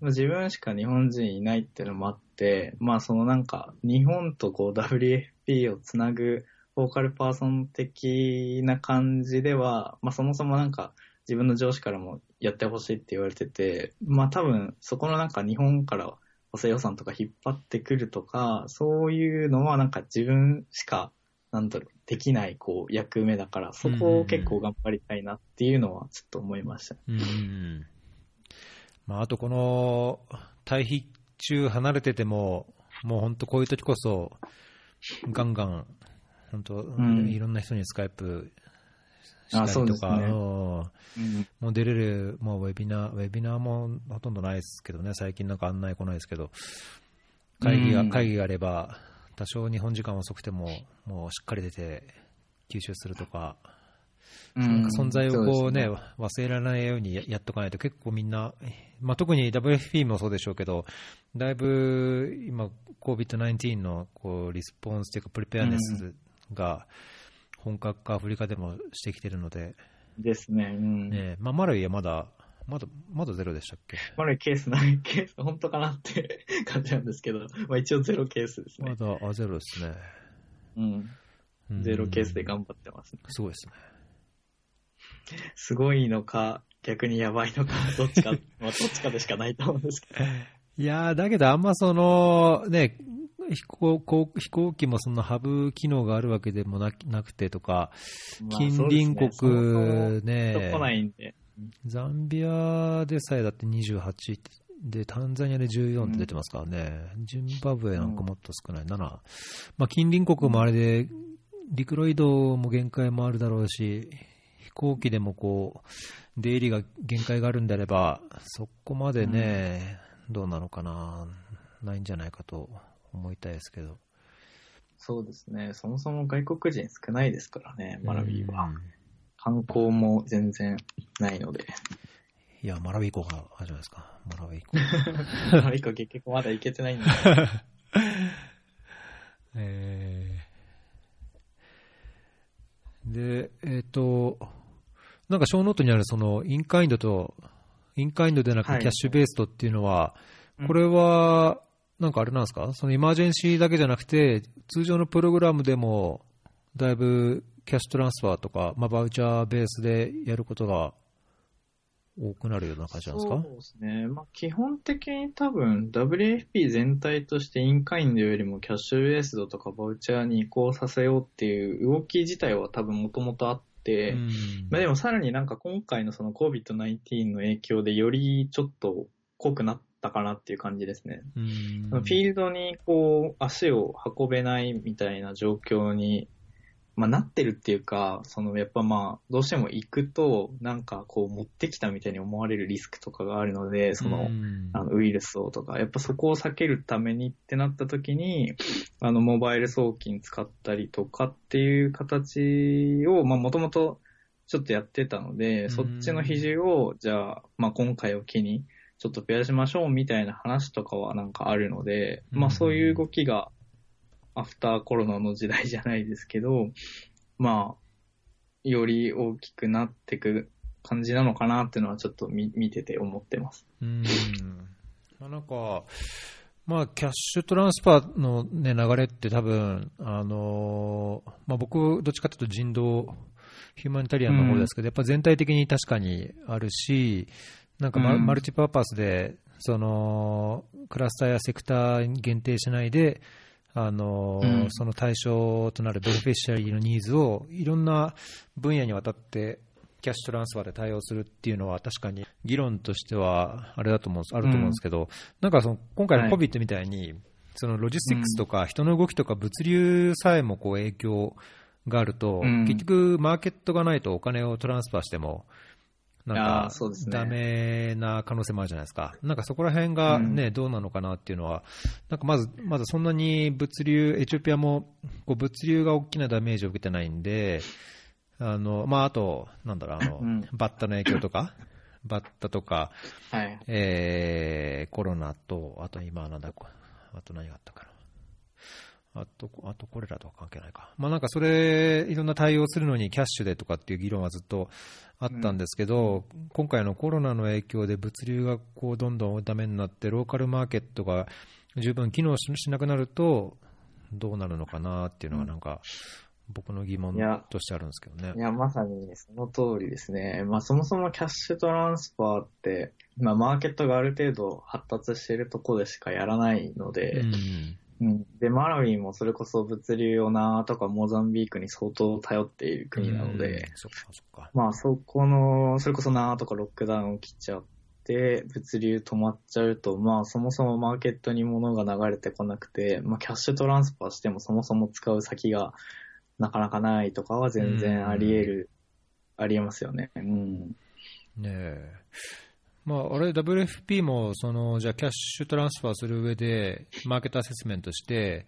自分しか日本人いないっていうのもあって、まあそのなんか日本とこう WFP をつなぐボーカルパーソン的な感じでは、まあそもそもなんか自分の上司からもやってほしいって言われてて、まあ多分そこのなんか日本から補正予算とか引っ張ってくるとか、そういうのはなんか自分しかなんだろう、できない、こう、役目だから、そこを結構頑張りたいなっていうのは、ちょっと思いました。うん。まあ、あと、この、対比中離れてても、もう本当こういう時こそ、ガンガン、本当、うん、いろんな人にスカイプしたりとか、ね、もう出れる、もうウェビナー、ウェビナーもほとんどないですけどね、最近なんか案内来ないですけど、会議が、会議があれば、多少日本時間遅くても、もうしっかり出て吸収するとか、なんか存在をこうね、ね。忘れられないようにやっとかないと結構みんな、まあ、特に WFP もそうでしょうけど、だいぶ今、COVID-19 のこうリスポンスというか、プリペアネスが本格化、アフリカでもしてきてるので、ですね、うん、ねまあ、マラウイはまだまだ、まだゼロでしたっけ？まだケースない、ケース、本当かなって 感じなんですけど、まあ一応ゼロケースですね。まだ、あ、ゼロですね。うん。ゼロケースで頑張ってます、ね、すごいですね。すごいのか、逆にやばいのか、どっちか、まあどっちかでしかないと思うんですけど。いやだけどあんまその、ね、飛行飛行機もそのハブ機能があるわけでもなくてとか、近隣国ね。ザンビアでさえだって28で、タンザニアで14って出てますからね、うん、ジンバブエなんかもっと少ない、7、まあ、近隣国もあれで、陸路移動も限界もあるだろうし、飛行機でもこう出入りが限界があるんであれば、そこまでね、うん、どうなのかな、ないんじゃないかと思いたいですけど。そうですね、そもそも外国人少ないですからね、マラウィは。うん観光も全然ないので。いや、マラウィ湖があるじゃないですか。マラウィ湖。マラウィ湖結局まだ行けてないんだ。えー、で、えっ、ー、と、なんかショーノートにあるその in kind と、インカインドでなくキャッシュベーストっていうのは、はい、これは、なんかあれなんですか、そのイマージェンシーだけじゃなくて、通常のプログラムでも、だいぶキャッシュトランスファーとか、まあ、バウチャーベースでやることが多くなるような感じなんですか？そうですね。まあ、基本的に多分 WFP 全体としてインカインドよりもキャッシュベースドとかバウチャーに移行させようっていう動き自体は多分もともとあって、まあ、でもさらになんか今回のその COVID-19 の影響でよりちょっと濃くなったかなっていう感じですね。フィールドにこう足を運べないみたいな状況にまあ、なってるっていうか、その、やっぱまあ、どうしても行くと、なんかこう、持ってきたみたいに思われるリスクとかがあるので、その、あのウイルスをとか、やっぱそこを避けるためにってなった時に、あの、モバイル送金使ったりとかっていう形を、まあ、もともとちょっとやってたので、そっちの比重を、じゃあ、まあ、今回を機に、ちょっと増やしましょうみたいな話とかはなんかあるので、まあ、そういう動きが、アフターコロナの時代じゃないですけど、まあ、より大きくなっていく感じなのかなっていうのはちょっと見見てて思ってます。うん。まあ、なんか、まあ、キャッシュトランスファーの、ね、流れって多分、あのまあ、僕、どっちかというと人道、humanitarian の方ですけど、うん、やっぱ全体的に確かにあるし、なんかマ,、 multi-purpose で、そのクラスターやセクター限定しないで、あの、うん、その対象となる beneficiary のニーズをいろんな分野にわたって cash transfer で対応するっていうのは確かに議論としてはあれだと思うんです、あると思うんですけど、うん、なんかその今回の COVID みたいに、そのロジスティックスとか人の動きとか物流さえもこう影響があると、結局マーケットがないとお金をトランスファーしても、なんかダメな可能性もあるじゃないですか。なんかそこら辺がね、うんどうなのかなっていうのは、なんかまず、まずそんなに物流、エチオピアもこう物流が大きなダメージを受けてないんで、あの、まあ、あと、なんだろう、あの、うんバッタの影響とか、バッタとか、はい。えーコロナと、あと今なんだ、こあと何があったかな。あと、あとこれらとは関係ないか。まあなんかそれ、いろんな対応するのにキャッシュでとかっていう議論はずっとあったんですけど、今回のコロナの影響で物流がこうどんどんダメになって、ローカルマーケットが十分機能ししなくなると、どうなるのかなっていうのがなんか、僕の疑問としてあるんですけどねい。や、まさにその通りですね。まあそもそもキャッシュトランスファーって、まあマーケットがある程度発達しているところでしかやらないので、うんうんで、マラウィもそれこそ物流用なとかモザンビークに相当頼っている国なのうんで、そっかそっか。まあそこの、それこそなとかロックダウン起きちゃって、物流止まっちゃうと、まあそもそもマーケットに物が流れてこなくて、まあキャッシュトランスファーしてもそもそも使う先がなかなかないとかは全然あり得る、あり得ますよね。うん。ねえ。まあ、あれ、WFP も、その、じゃあ、キャッシュトランスファーする上で、マーケットアセスメントして、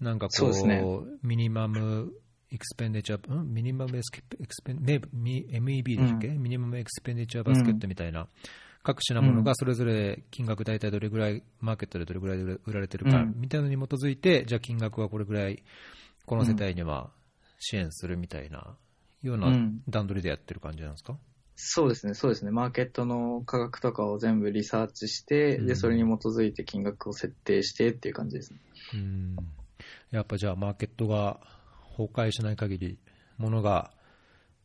なんかこう、そうね。ミニマムエクスペンディチャー、ん？ミニマムエスケエクスペン、メ MEB でしたっけ、ミニマムエクスペンディチャーバスケットみたいな、各種なものがそれぞれ金額大体どれぐらい、マーケットでどれぐらいで売られてるか、うん。みたいなのに基づいて、じゃあ金額はこれぐらい、この世帯には支援するみたいな、ようなうん段取りでやってる感じなんですか、そうですね、そうですね。マーケットの価格とかを全部リサーチして、うんで、それに基づいて金額を設定してっていう感じですね。うんやっぱじゃあ、マーケットが崩壊しない限り、ものが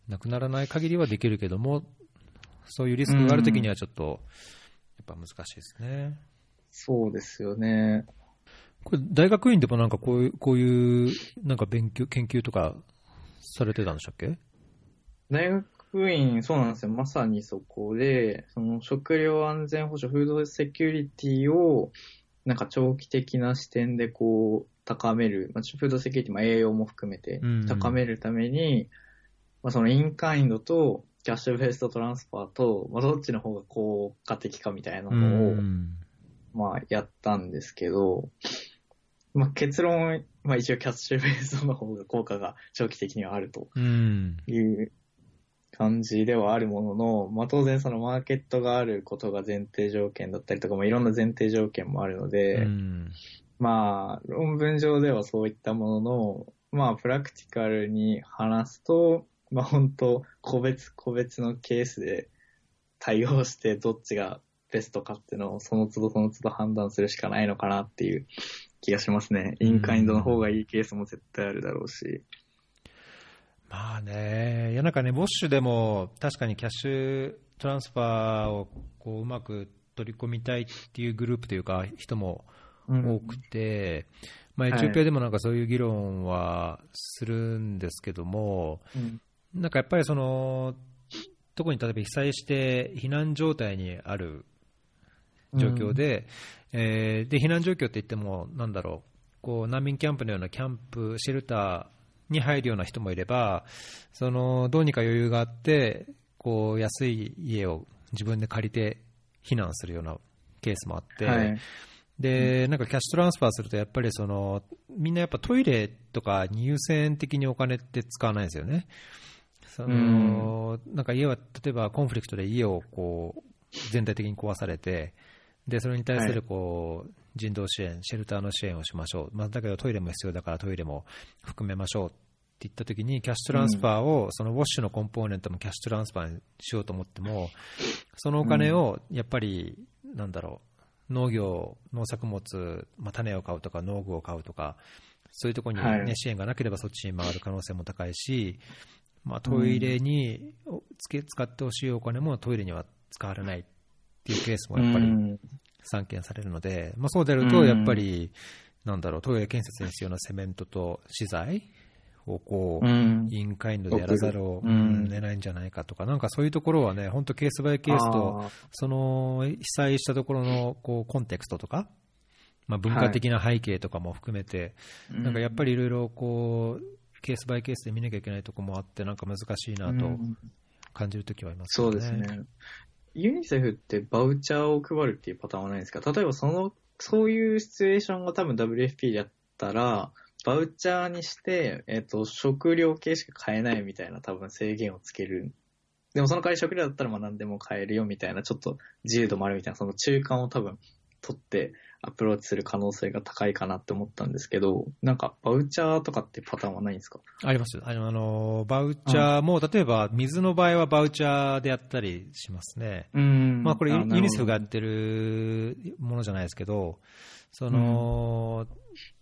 なくならない限りはできるけども、そういうリスクがあるときにはちょっと、やっぱ難しいですね。そうですよね。これ、大学院でもなんかこういう、こういう、なんか勉強、研究とかされてたんでしたっけ？大学院、そうなんですよ。まさにそこで、その食料安全保障、フードセキュリティを、なんか長期的な視点でこう、高める、まあ、フードセキュリティ、まあ、栄養も含めてうん高めるために、まあ、そのインカインドとキャッシュベーストトランスファーと、まあ、どっちの方が効果的かみたいなのを、うんまあ、やったんですけど、まあ、結論、まあ、一応キャッシュベースの方が効果が長期的にはあるとうん。いう感じではあるものの、まあ、当然そのマーケットがあることが前提条件だったりとか、まあ、いろんな前提条件もあるので、うんまあ、論文上ではそういったものの、まあ、プラクティカルに話すと、まあ、本当個別個別のケースで対応してどっちがベストかっていうのをその都度その都度判断するしかないのかなっていう気がしますね。インカインドの方がいいケースも絶対あるだろうし。まあね、いやなんかね、ウォッシュでも確かにキャッシュトランスファーをこううまく取り込みたいっていうグループというか、人も多くて、まあ、エチオピアでもなんかそういう議論はするんですけども、うん。なんかやっぱりその、特に例えば被災して避難状態にある状況で、えーで避難状況って言っても、なんだろう、こう難民キャンプのようなキャンプ、シェルターに入るような人もいれば、そのどうにか余裕があって、こう安い家を自分で借りて避難するようなケースもあって、はい。で、なんかキャッシュトランスファーすると、やっぱりその、みんなやっぱトイレとかに優先的にお金って使わないですよね。その、なんか家は、例えばコンフリクトで家をこう、全体的に壊されて、で、それに対するこう、人道支援、シェルターの支援をしましょう。まあ、だけどトイレも必要だからトイレも含めましょうって言ったときに、キャッシュトランスファーを、そのウォッシュのコンポーネントもキャッシュトランスファーにしようと思っても、そのお金をやっぱり、なんだろう、農業、農作物、まあ、種を買うとか農具を買うとか、そういうところに、ねはい。支援がなければそっちに回る可能性も高いし、まあ、トイレにつけ使ってほしいお金もトイレには使われないっていうケースもやっぱりうん。散見されるので、まあ、そうであると、やっぱり、なんだろう、トイレ建設に必要なセメントと資材をこう、うん。インカインドでやらざるをうん。得ないんじゃないかとか、なんかそういうところはね、本当ケースバイケースと、その被災したところのこうコンテクストとか、まあ、文化的な背景とかも含めて、なんかやっぱりいろいろこう、ケースバイケースで見なきゃいけないところもあって、なんか難しいなとうん。感じるときはありますそうですね。ユニセフってバウチャーを配るっていうパターンはないんですか？例えばその、そういうシチュエーションが多分 WFP だったら、バウチャーにして、えっ、と、食料系しか買えないみたいな多分制限をつける。でもその代わり食料だったらまあ何でも買えるよみたいな、ちょっと自由度もあるみたいな、その中間を多分取ってアプローチする可能性が高いかなって思ったんですけど、なんかバウチャーとかってパターンはないんですか？ありますあの、あのバウチャーも、例えば水の場合はバウチャーでやったりしますね。うん。まあこれユニセフがやってるものじゃないですけど、その、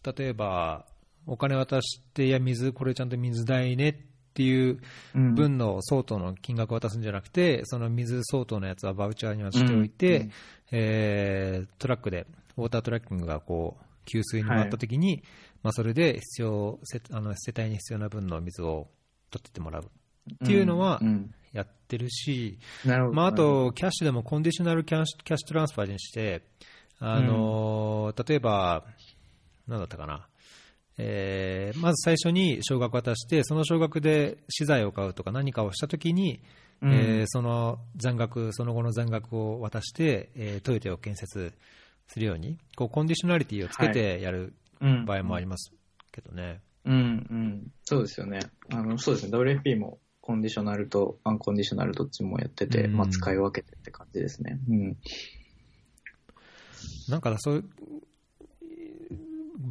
例えばお金渡して、いや、水、これちゃんと水代ねっていううん。分の相当の金額を渡すんじゃなくて、その水相当のやつはバウチャーにはしておいて、うん。えートラックで、ウォータートラッキングがこう給水に回ったときに、まあ、それで必要せあの世帯に必要な分の水を取ってってもらうっていうのはんん。やってるし。まあ、あと、キャッシュでもコンディショナルキャッシュキャッシュトランスファーにして、あの例えば、なんだったかな、えーまず最初に少額渡して、その少額で資材を買うとか何かをしたときに、うん。えーその残額、その後の残額を渡して、えートヨタを建設するように、こうコンディショナリティをつけてやるうん場合もありますけどね。うんうん。そうですよね。あの、そうですね。WFP もコンディショナルとアンコンディショナルどっちもやってて、うんまあ使い分けてって感じですね。うん。なんかそう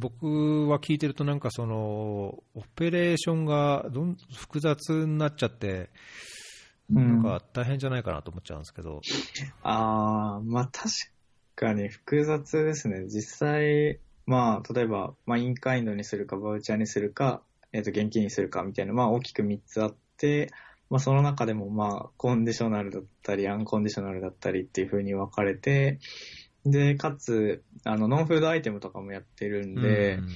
僕は聞いてると、なんかその、オペレーションがどん複雑になっちゃって、うんなんか大変じゃないかなと思っちゃうんですけど、あー、まあ確かに複雑ですね。実際、まあ例えば、まあインカインドにするか、バウチャーにするか、えっ、と現金にするかみたいな、まあ大きく3つあって、まあその中でもまあコンディショナルだったり、アンコンディショナルだったりっていう風に分かれて、で、かつ、あの、ノンフードアイテムとかもやってるんで、うん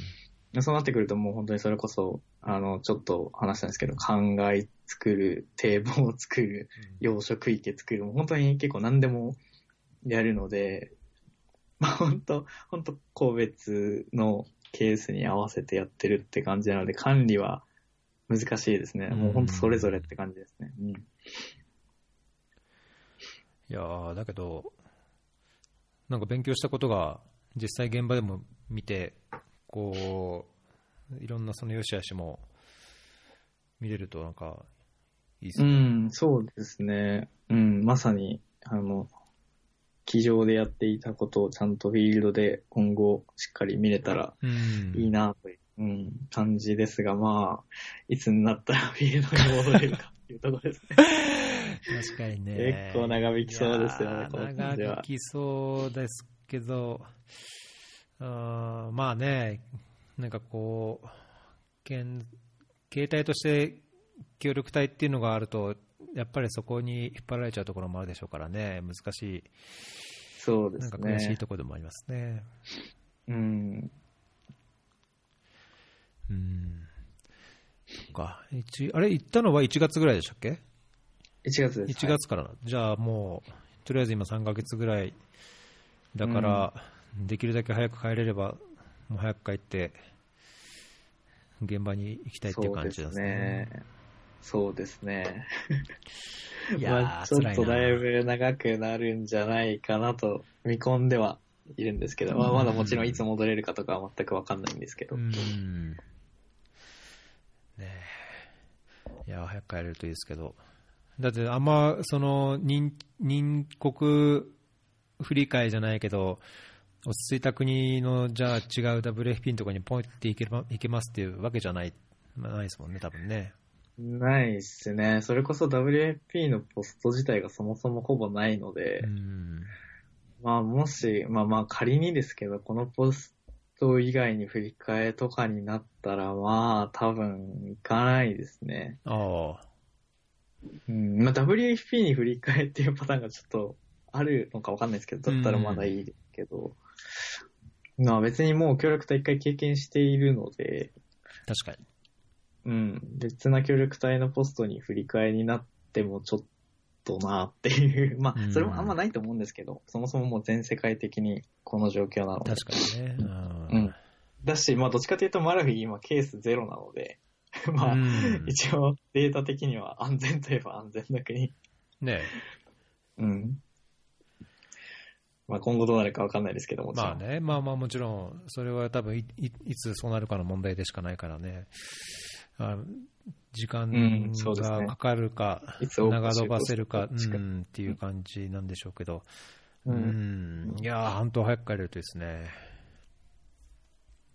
そうなってくるともう本当にそれこそ、あの、ちょっと話したんですけど、灌漑作る、堤防を作る、養殖池作る、もう本当に結構何でもやるので、まあ 本当、本当個別のケースに合わせてやってるって感じなので、管理は難しいですね。もう本当それぞれって感じですね。うん。いやーだけど、なんか勉強したことが、実際現場でも見て、こう、いろんなその良し悪しも見れると、なんか、いいですうね。ん、そうですね。うん、まさに、あの、机上でやっていたことをちゃんとフィールドで今後しっかり見れたらうんいいなという、うん、感じですが、まあ、いつになったらフィールドに戻れるかっていうところですね。確かにね。結構長引きそうですよねこの感じは長引きそうですけど、あーまあね、なんかこう、携帯として協力隊っていうのがあると、やっぱりそこに引っ張られちゃうところもあるでしょうからね、難しい、そうですなんか悔しいね。ところでもありますね。うん。うん。そっか。一あれ、行ったのは1月ぐらいでしたっけ？1月です。1月からな、じゃあもう、とりあえず今3ヶ月ぐらいだから、できるだけ早く帰れれば、もう早く帰って、現場に行きたいっていう感じですね。そうですね。いやー、まあ、ちょっとだいぶ長くなるんじゃないかなと見込んではいるんですけど、まあ、まだもちろんいつ戻れるかとかは全くわかんないんですけど。うん。ねえ。いやー、早く帰れるといいですけど。だって、あんま、その、任任国振り替えじゃないけど、落ち着いた国の、じゃあ違う WFP のところにポイっていけまいけますっていうわけじゃない、まあないですもんね、多分ね。ないっすね。それこそ WFP のポスト自体がそもそもほぼないので、うん。まあもし、まあまあ仮にですけど、このポスト以外に振り替えとかになったら、まあ多分行かないですね。ああ。うん、まあ WFP に振り替えっていうパターンがちょっとあるのかわかんないですけど、だったらまだいいですけど、まあ別にもう協力隊一回経験しているので、確かに。うん、別な協力隊のポストに振り替えになってもちょっとなっていう、まうんあそれもあんまないと思うんですけど、そもそももう全世界的にこの状況なので。確かにね。うんだし、まあどっちかというとマラフィ今ケースゼロなので、まあ、うん一応データ的には安全といえば安全な国。ねうん。まあ今後どうなるかわかんないですけども。まあね、まあまあもちろん、それは多分いいいつそうなるかの問題でしかないからね、あ時間がかかるか、いつ多く長延ばせるか、うんっていう感じなんでしょうけど、ううん。ん、いやー、半島早く帰れるとですね。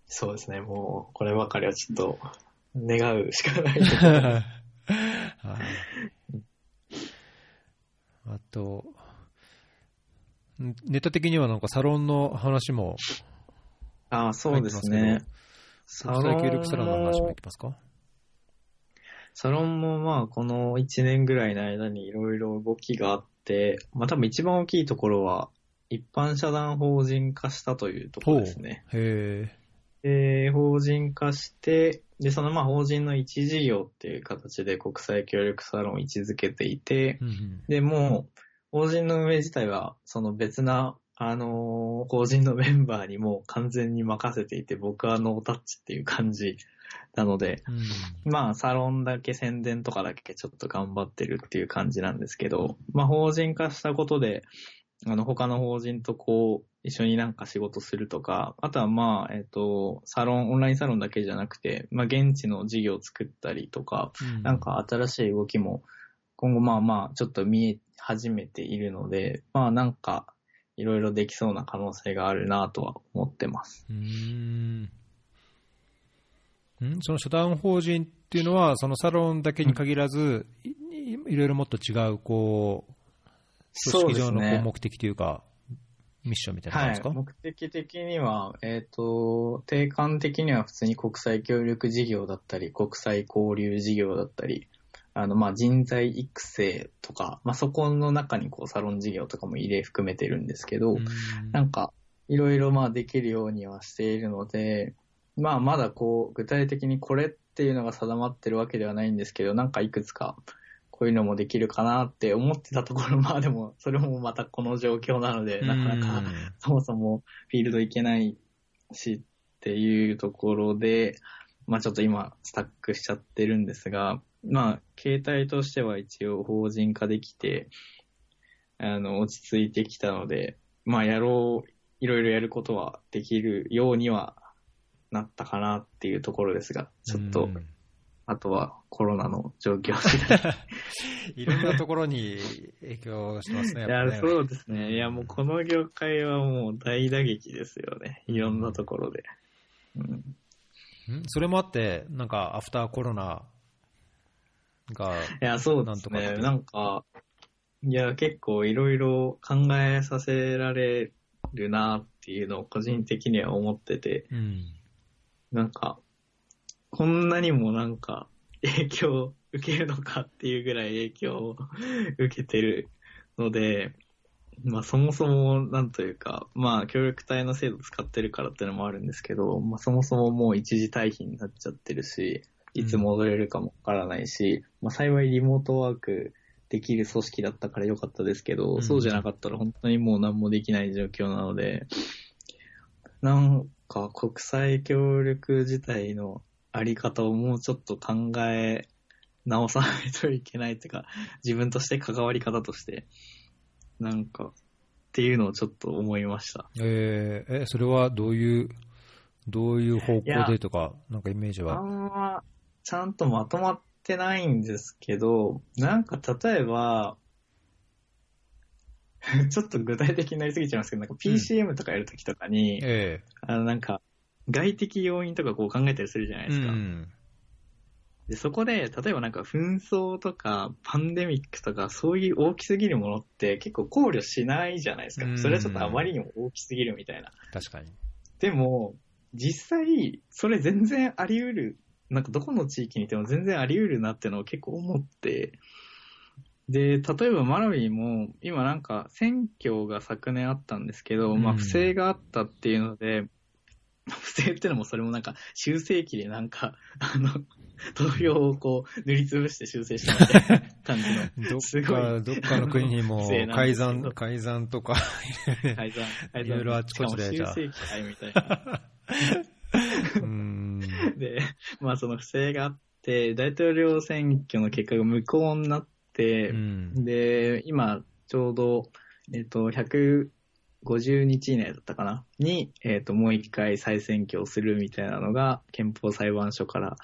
そうですね、もうこればかりはちょっと願うしかない。はい。あと、んネタ的にはなんかサロンの話もああ、そうです入ね。国際協力サロンの話もいきますか？サロンもまあこの1年ぐらいの間にいろいろ動きがあって、まあ多分一番大きいところは一般社団法人化したというところですね。へで、法人化して、で、そのまあ法人の一事業っていう形で国際協力サロンを位置づけていて、ーうんうんで、もう、法人の運営自体は、その別な、あのー法人のメンバーにもう完全に任せていて、僕はノータッチっていう感じなので、うん。まあ、サロンだけ宣伝とかだけちょっと頑張ってるっていう感じなんですけど、まあ、法人化したことで、あの、他の法人とこう、一緒になんか仕事するとか、あとはまあ、えっ、と、サロン、オンラインサロンだけじゃなくて、まあ、現地の事業を作ったりとか、うん。なんか新しい動きも今後まあまあちょっと見え始めているので、まあなんかいろいろできそうな可能性があるなとは思ってます。うんその社団法人っていうのは、そのサロンだけに限らず、いいいろいろもっと違う、こう、組織上のこう目的というか、ミッションみたいなのがあはい。るんですか、目的的には、えっ、と、定款的には普通に国際協力事業だったり、国際交流事業だったり、あの、まあ、人材育成とか、まあ、そこの中にこう、サロン事業とかも入れ含めてるんですけど、うん。なんか、いろいろまあできるようにはしているので、まあまだこう、具体的にこれっていうのが定まってるわけではないんですけど、なんかいくつか、こういうのもできるかなって思ってたところ、まあでも、それもまたこの状況なので、なかなか、そもそもフィールド行けないしっていうところで、まあちょっと今、スタックしちゃってるんですが、まあ、形態としては一応法人化できて、あの、落ち着いてきたので、まあやろう、いろいろやることはできるようにはなったかなっていうところですが、ちょっとう、んあとはコロナの状況。いろんなところに影響してますね、いやっぱねや、そうですね。いや、もうこの業界はもう大打撃ですよね。いろんなところで。うん、んそれもあって、なんか、アフターコロナが、いや、そうですね。なんとかってなんか、いや、結構いろいろ考えさせられるなっていうのを個人的には思ってて、うん。なんか、こんなにもなんか影響を受けるのかっていうぐらい影響を 受けてるので、まあそもそもなんというか、まあ協力隊の制度使ってるからっていうのもあるんですけど、まあそもそももう一時退避になっちゃってるし、いつ戻れるかもわからないし、まあ幸いリモートワークできる組織だったから良かったですけど、うん。そうじゃなかったら本当にもう何もできない状況なので、なんか国際協力自体のあり方をもうちょっと考え直さないといけないっていうか、自分として関わり方として、なんか、っていうのをちょっと思いました。えーえ、それはどういう、どういう方向でとか、なんかイメージあは？んま、ちゃんとまとまってないんですけど、なんか例えば、ちょっと具体的になりすぎちゃいますけど、なんか PCM とかやるときとかに、えあのなんか、外的要因とかこう考えたりするじゃないえですか。うん。で、そこで、例えばなんか紛争とかパンデミックとかそういう大きすぎるものって結構考慮しないじゃないですか。うんそれはちょっとあまりにも大きすぎるみたいな。確かに。でも、実際、それ全然あり得る、なんかどこの地域にいても全然あり得るなってのを結構思って、で、例えばマラウィも、今なんか選挙が昨年あったんですけど、まあうん不正があったっていうので、不正ってのもそれもなんか修正期でなんか、あの、投票をこう塗りつぶして修正したみたいな感じの。どすごいどっかの国にも改ざん、改ざんとか、改ざん、改いろいろあちこちで修正期はいみたいな。うん。で、まあその不正があって、大統領選挙の結果が無効になって、うん。で、今、ちょうど、えっ、と、150日以内だったかな？に、えっ、と、もう一回再選挙をするみたいなのが、憲法裁判所から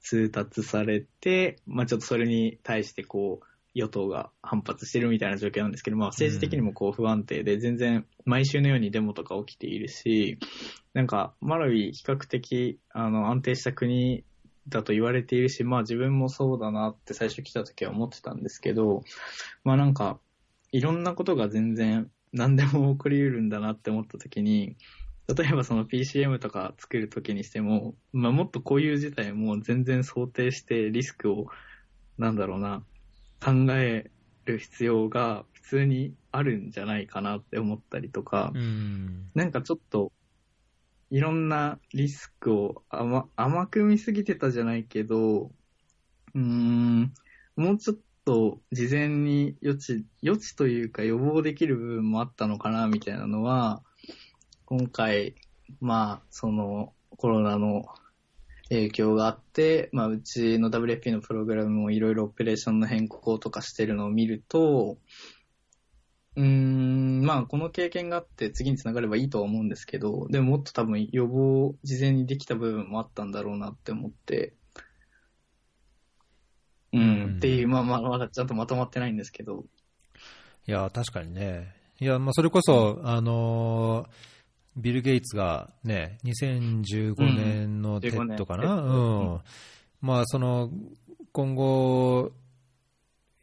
通達されて、まあちょっとそれに対してこう、与党が反発してるみたいな状況なんですけど、まあ政治的にもこう不安定で、全然毎週のようにデモとか起きているし、なんか、マラウィ比較的、あの、安定した国だと言われているし、まあ自分もそうだなって最初来た時は思ってたんですけど、まあなんか、いろんなことが全然何でも起こり得るんだなって思った時に、例えばその PCM とか作る時にしても、まあもっとこういう事態も全然想定してリスクを、なんだろうな、考える必要が普通にあるんじゃないかなって思ったりとか、うん。なんかちょっと、いろんなリスクを甘甘く見すぎてたじゃないけど、うーん、もうちょっと事前に予知、予知というか予防できる部分もあったのかな、みたいなのは、今回、まあ、そのコロナの影響があって、まあ、うちの WFP のプログラムもいろいろオペレーションの変更とかしてるのを見ると、うーん、まあ、この経験があって次につながればいいとは思うんですけど、でももっと多分予防、事前にできた部分もあったんだろうなって思って、うん、うんっていう、まあまあ、まだちゃんとまとまってないんですけど、いや、確かにね。いや、まあ、それこそ、あのービル・ゲイツがね、2015年のうん TED かな、15年。うん。まあ、その、今後、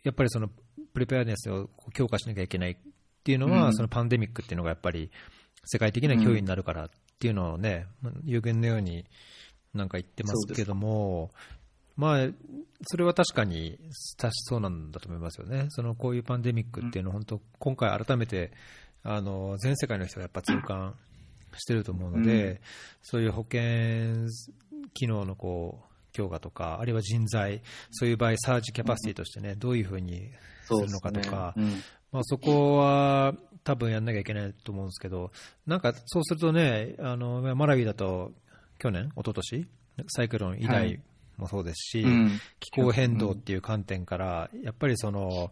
やっぱりその、 preparedness を強化しなきゃいけないっていうのは、うんそのパンデミックっていうのがやっぱり、世界的な脅威になるからっていうのをね、予言のようになんか言ってますけども、まあ、それは確かに確そうなんだと思いますよね。そのこういうパンデミックっていうのは本当、今回改めて、あの、全世界の人がやっぱ痛感してると思うので、うんそういう保健機能のこう、強化とか、あるいは人材、そういう場合、サージキャパシティとしてね、どういうふうにするのかとか、うん。まあ、そこは多分やんなきゃいけないと思うんですけど、なんかそうするとね、あのマラウィだと去年、一昨年サイクロン以来はいもそうですし、うん。気候変動っていう観点から、やっぱりその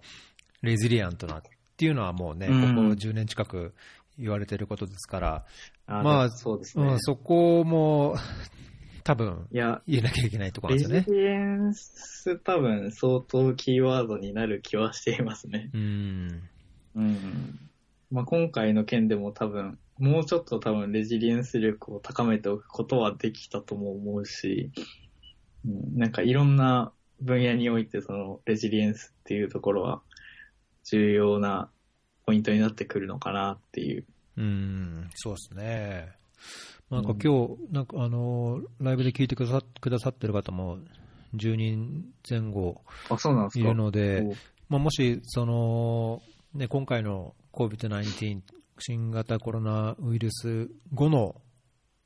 レジリアントなっていうのはもうね、ここうん10年近く言われてることですから、あまあそうですね。うん、そこも多分いや、言えなきゃいけないところですよね。リエンス多分相当キーワードになる気はしていますね。うんうん。まあ、今回の件でも多分、もうちょっと多分レジリエンス力を高めておくことはできたとも思うし、うん、なんかいろんな分野においてそのレジリエンスっていうところは重要なポイントになってくるのかなっていう。うん、そうですね。なんかうん。今日、なんかあの、ライブで聞いてくださくださってる方も10人前後あ、そうなんですか。いるのでお、まあ、もし、その、ね、今回の COVID-19、新型コロナウイルス後の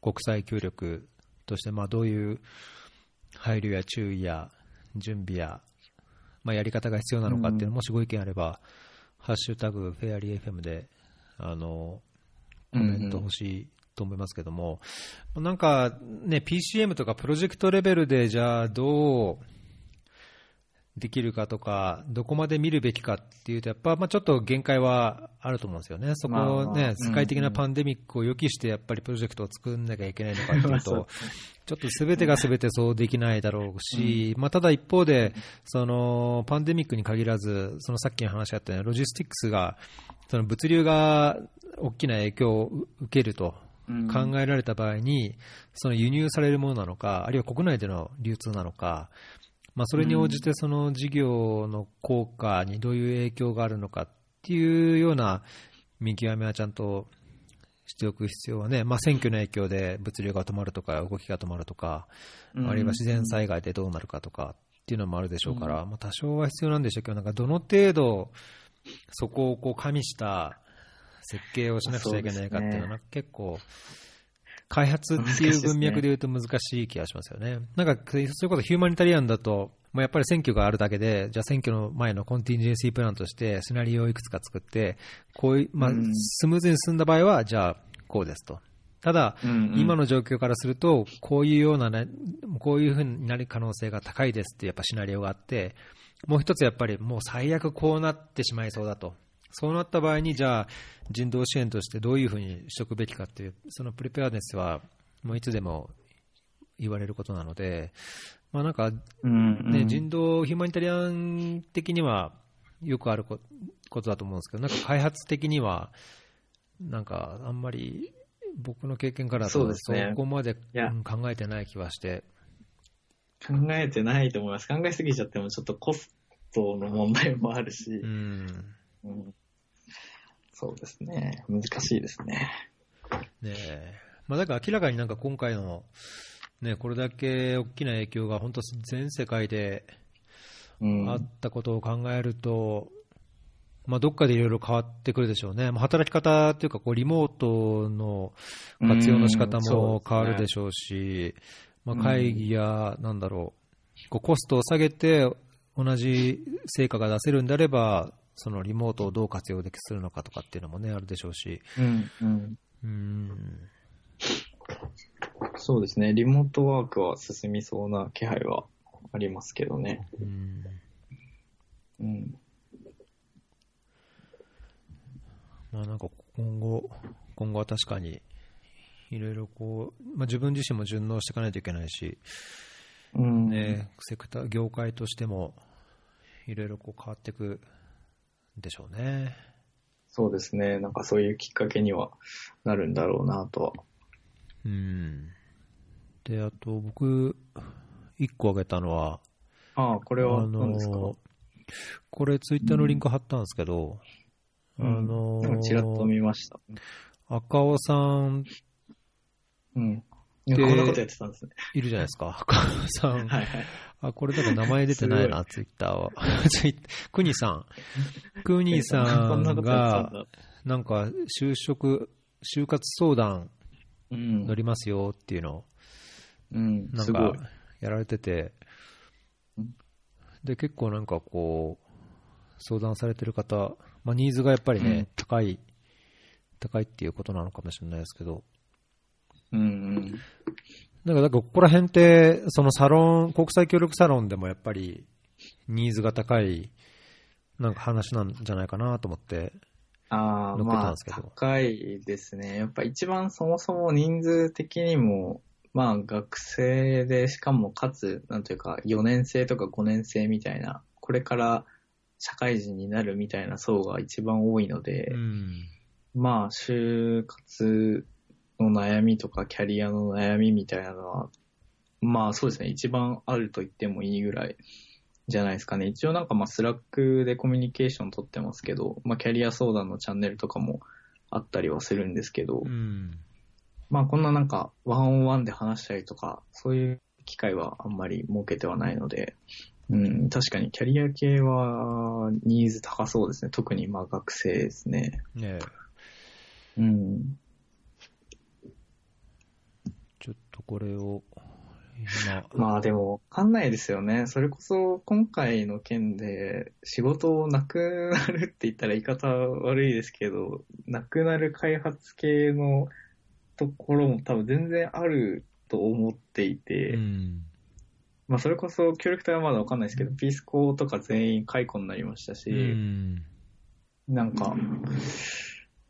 国際協力として、まあ、どういう配慮や注意や準備や、まあ、やり方が必要なのかっていうの、うん。もしご意見あれば、ハッシュタグフェアリー FM で、あの、コメント欲しいと思いますけども、なんかね、PCM とかプロジェクトレベルで、じゃあどうできるかとか、どこまで見るべきかっていうと、やっぱまあちょっと限界はあると思うんですよね、そこをね、世界的なんパンデミックを予期して、やっぱりプロジェクトを作んなきゃいけないのかっていうと、ちょっとすべてがすべてそうできないだろうし、まあ、ただ一方で、そのパンデミックに限らず、そのさっきの話あったように、ロジスティックスが、その物流が大きな影響を受けると。うん考えられた場合に、その輸入されるものなのか、あるいは国内での流通なのか、まあ、それに応じてその事業の効果にどういう影響があるのかっていうような見極めはちゃんとしておく必要はね、まあ、選挙の影響で物流が止まるとか、動きが止まるとか、うん。あるいは自然災害でどうなるかとかっていうのもあるでしょうから、まあ、多少は必要なんでしょうけど、なんかどの程度、そこをこう加味した設計をしなくちゃいけないかっていうのは、結構、開発っていう文脈で言うと難しい気がしますよね。なんか、それこそヒューマニタリアンだと、まあ、やっぱり選挙があるだけで、じゃあ選挙の前のコンティンジェンシープランとして、シナリオをいくつか作って、こういう、まあう、んスムーズに進んだ場合は、じゃあ、こうですと。ただ、うんうん今の状況からすると、こういうようなね、こういうふうになる可能性が高いですってやっぱシナリオがあって、もう一つやっぱりもう最悪こうなってしまいそうだと。そうなった場合に、じゃあ人道支援としてどういうふうにしておくべきかっていう、そのプレペアネスはもういつでも言われることなので、まあなんかね、人道、ヒューマニタリアン的にはよくあるこことだと思うんですけど、なんか開発的には、なんかあんまり僕の経験からだとそうですね。そこまで考えてない気はして、考えてないと思います。考えすぎちゃってもちょっとコストの問題もあるし。う、ん、うんそうですね。難しいですね。ねえまあ、だから明らかになんか今回の、ね、これだけ大きな影響が本当全世界でうん。あったことを考えると、まあ、どっかでいろいろ変わってくるでしょうね、まあ、働き方というかこう、リモートの活用の仕方も変わるでしょうし、まあ、うん会議や、なんだろう、こうコストを下げて、同じ成果が出せるんであれば、そのリモートをどう活用できするのかとかっていうのもね、あるでしょうし、うん、うん。うん、そうですね。リモートワークは進みそうな気配はありますけどね。うんうん。まあ、なんか今後、今後は確かに、いろいろこう、まあ、自分自身も順応していかないといけないし、うん。ね、セクター、業界としても、いろいろこう変わっていくでしょうね。そうですね。なんかそういうきっかけにはなるんだろうなとは。うん。で、あと僕、一個挙げたのは、ああ、これは何ですか、の、これツイッターのリンク貼ったんですけど、うんあのなんかちらっと見ました。赤尾さんうん。こんなことやってたんですね。いるじゃないですか。赤尾さん。はいはい。あ、これだから名前出てないな、ツイッターは。ツイックニさん。クニさこんなんことやってたんが、だ。なんか、就職、就活相談うん乗。りますよっていうのを、うん。なんか。、やられててうん、で、結構なんかこう、相談されてる方、まあ、ニーズがやっぱりね、うん高い、高いっていうことなのかもしれないですけど、うんうん。なんか、ここら辺って、そのサロン、国際協力サロンでもやっぱり、ニーズが高い、なんか話なんじゃないかなと思って、ああ、乗っけたんまあですけど、高いですね。やっぱ一番そもそも人数的にも、まあ学生で、しかもかつ、なんというか、4年生とか5年生みたいな、これから社会人になるみたいな層が一番多いので、うん。まあ、就活の悩みとかキャリアの悩みみたいなのは、まあそうですね、一番あると言ってもいいぐらいじゃないですかね。一応なんかまあ Slack でコミュニケーション取ってますけど、まあキャリア相談のチャンネルとかもあったりはするんですけど、うん。まあこんななんか one on one で話したりとか、そういう機会はあんまり設けてはないので、うん、確かにキャリア系はニーズ高そうですね。特にまあ学生ですね。ねえうん。ちょっとこれを、今、まあでも、わかんないですよね。それこそ今回の件で仕事をなくなるって言ったら言い方悪いですけど、なくなる開発系のところも多分全然あると思っていて、うん。まあそれこそ協力隊はまだわかんないですけど、ピースコとか全員解雇になりましたし、うん。なんか、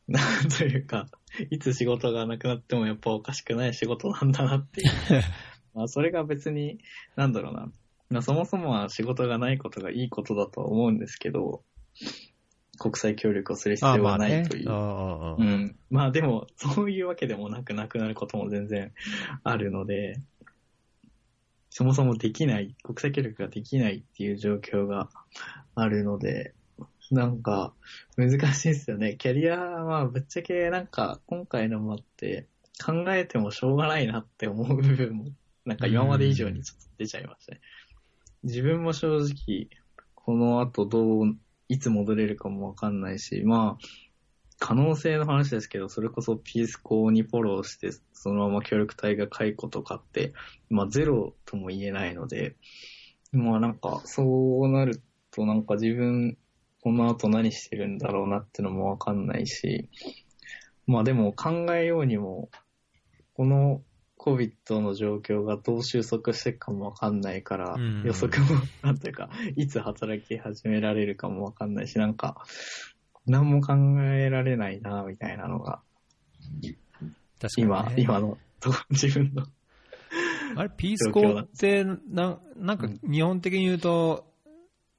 なんというか、いつ仕事がなくなってもやっぱおかしくない仕事なんだなっていう。まあそれが別に、なんだろうな。まあそもそもは仕事がないことがいいことだとは思うんですけど、国際協力をする必要はないという。うん。まあでも、そういうわけでもなくなくなることも全然あるので、そもそもできない、国際協力ができないっていう状況があるので、なんか難しいですよね。キャリアはぶっちゃけなんか今回のもあって考えてもしょうがないなって思う部分もなんか今まで以上にちょっと出ちゃいましたね。自分も正直この後どう、いつ戻れるかもわかんないし、まあ、可能性の話ですけど、それこそピース校にフォローして、そのまま協力隊が解雇とかって、まあゼロとも言えないので、まあなんか、そうなるとなんか自分、この後何してるんだろうなってのもわかんないし、まあでも考えようにもこの COVID の状況がどう収束していくかもわかんないから、うん予測も、なんていうか、いつ働き始められるかもわかんないし、なんか、何も考えられないな、みたいなのが、確かに、今、ね。今の、と自分の。あれ、ピースコって、ななんか日本的に言うと、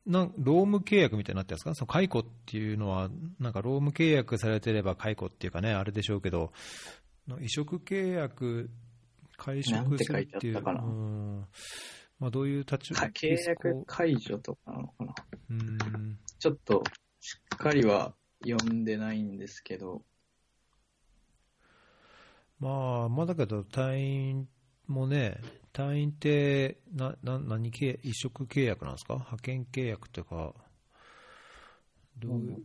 なん労務契約みたいになってるんですか？その解雇っていうのは、なんか労務契約されてれば解雇っていうかね、あれでしょうけど、移植契約、会職するっていう、てまあ、どういう立ちか契約解除とかなのかな？うん。ちょっと、しっかりは読んでないんですけど、まあ、まあだけど、隊員もね、隊員ってなな何契移植契約なんですか？派遣契約というか、どういう、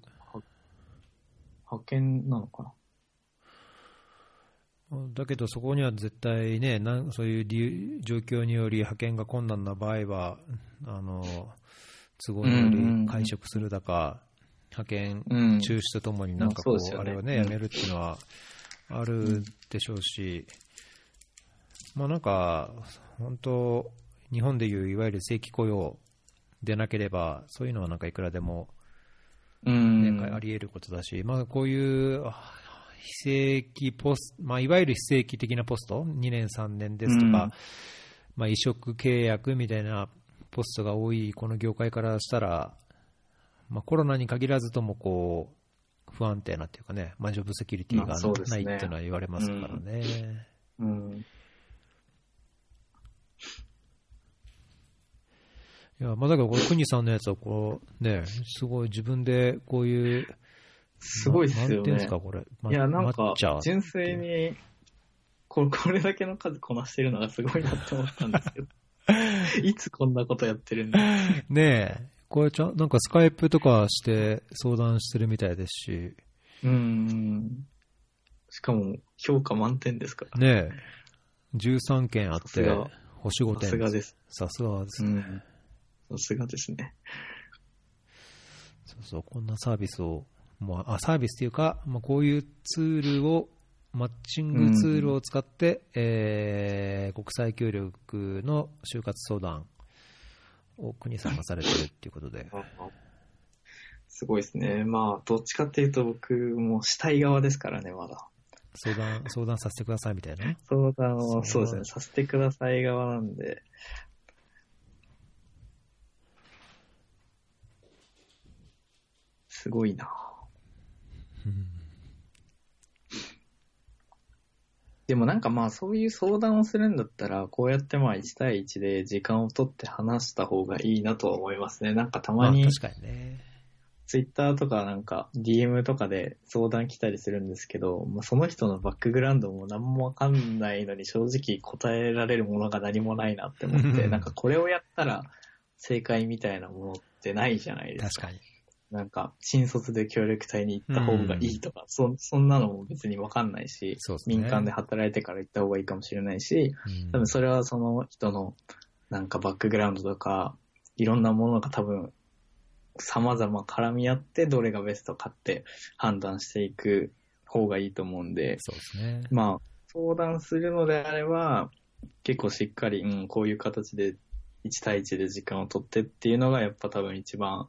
派遣なのかな？だけどそこには絶対ね、なんそういう理由状況により派遣が困難な場合は、あの都合により会食するだか、派遣うん。中止とともになんかこう、まあれをね、うんやめるっていうのはあるでしょうし、まあなんか、本当、日本でいういわゆる正規雇用でなければ、そういうのはなんかいくらでも、うねん。あり得ることだし、まあ、こういうあ非正規ポスト、まあ、いわゆる非正規的なポスト、2年、3年ですとか、うんまあ、移植契約みたいなポストが多いこの業界からしたら、まあ、コロナに限らずともこう不安定なっていうかね、まあ、ジョブセキュリティまがないっていうのは言われますからね。うん。いやまあ、だからこれ、国さんのやつはこう、ね、すごい自分でこういう、すごいっすよねです。か、これ、まいや、なんか純粋に、これ、これだけの数こなしてるのがすごいなって思ったんですけど。いつこんなことやってるんだ？ねえ、これちゃん、なんかスカイプとかして相談してるみたいですし、うん。しかも、評価満点ですから。ねえ、13件あって星5さ点。すがです。さすがですね。うん。さすがですね。そうそう、こんなサービスを、まあ、あサービスっていうか、まあ、こういうツールを、マッチングツールを使って、えー国際協力の就活相談を国さんがされてるっていうことで。すごいですね。まあ、どっちかっていうと僕もしたい側ですからね、まだ。相談、相談させてくださいみたいな。相談を、そうですね、させてください側なんで。すごいな。でもなんかまあそういう相談をするんだったら、こうやってまあ1対1で時間を取って話した方がいいなとは思いますね。なんかたまにまあ確かにね。ツイッターとかなんか DM とかで相談来たりするんですけど、まあ、その人のバックグラウンドも何もわかんないのに正直答えられるものが何もないなって思って、なんかこれをやったら正解みたいなものってないじゃないですか。確かに。なんか新卒で協力隊に行った方がいいとか、そそんなのも別にわかんないし、ね。民間で働いてから行った方がいいかもしれないし、うん多分それはその人のなんかバックグラウンドとか、いろんなものが多分様々絡み合ってどれがベストかって判断していく方がいいと思うんで、そうですね。まあ相談するのであれば結構しっかり、うん、こういう形で1対1で時間を取ってっていうのがやっぱ多分一番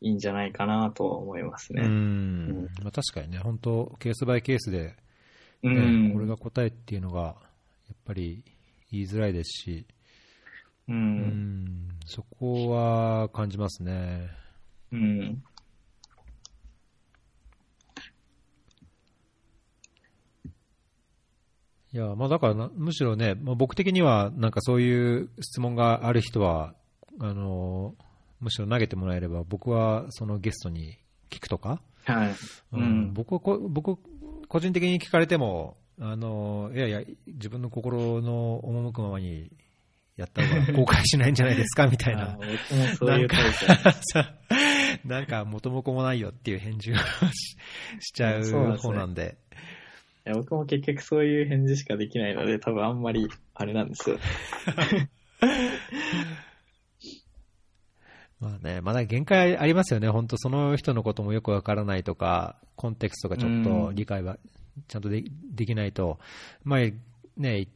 いいんじゃないかなとは思いますうね。ん。まあ確かにね、本当ケースバイケースで、うねん。これが答えっていうのが、やっぱり言いづらいですし、う。うんん、そこは感じますね。うん。いや、まあだからな、むしろね、まあ、僕的には、なんかそういう質問がある人は、あの、むしろ投げてもらえれば、僕はそのゲストに聞くとか、はい。うんうん僕はこ僕、個人的に聞かれても、あの、いやいや、自分の心の赴くままにやった方が 後悔しないんじゃないですか、みたいなそういう なんか元も子もないよっていう返事をししちゃうそうなんですね方なんで。いや僕も結局そういう返事しかできないので、多分あんまり、あれなんですよ。まあね、まだ限界ありますよね、本当その人のこともよくわからないとか、コンテクストがちょっと理解はちゃんとでできないと、まあ、ね、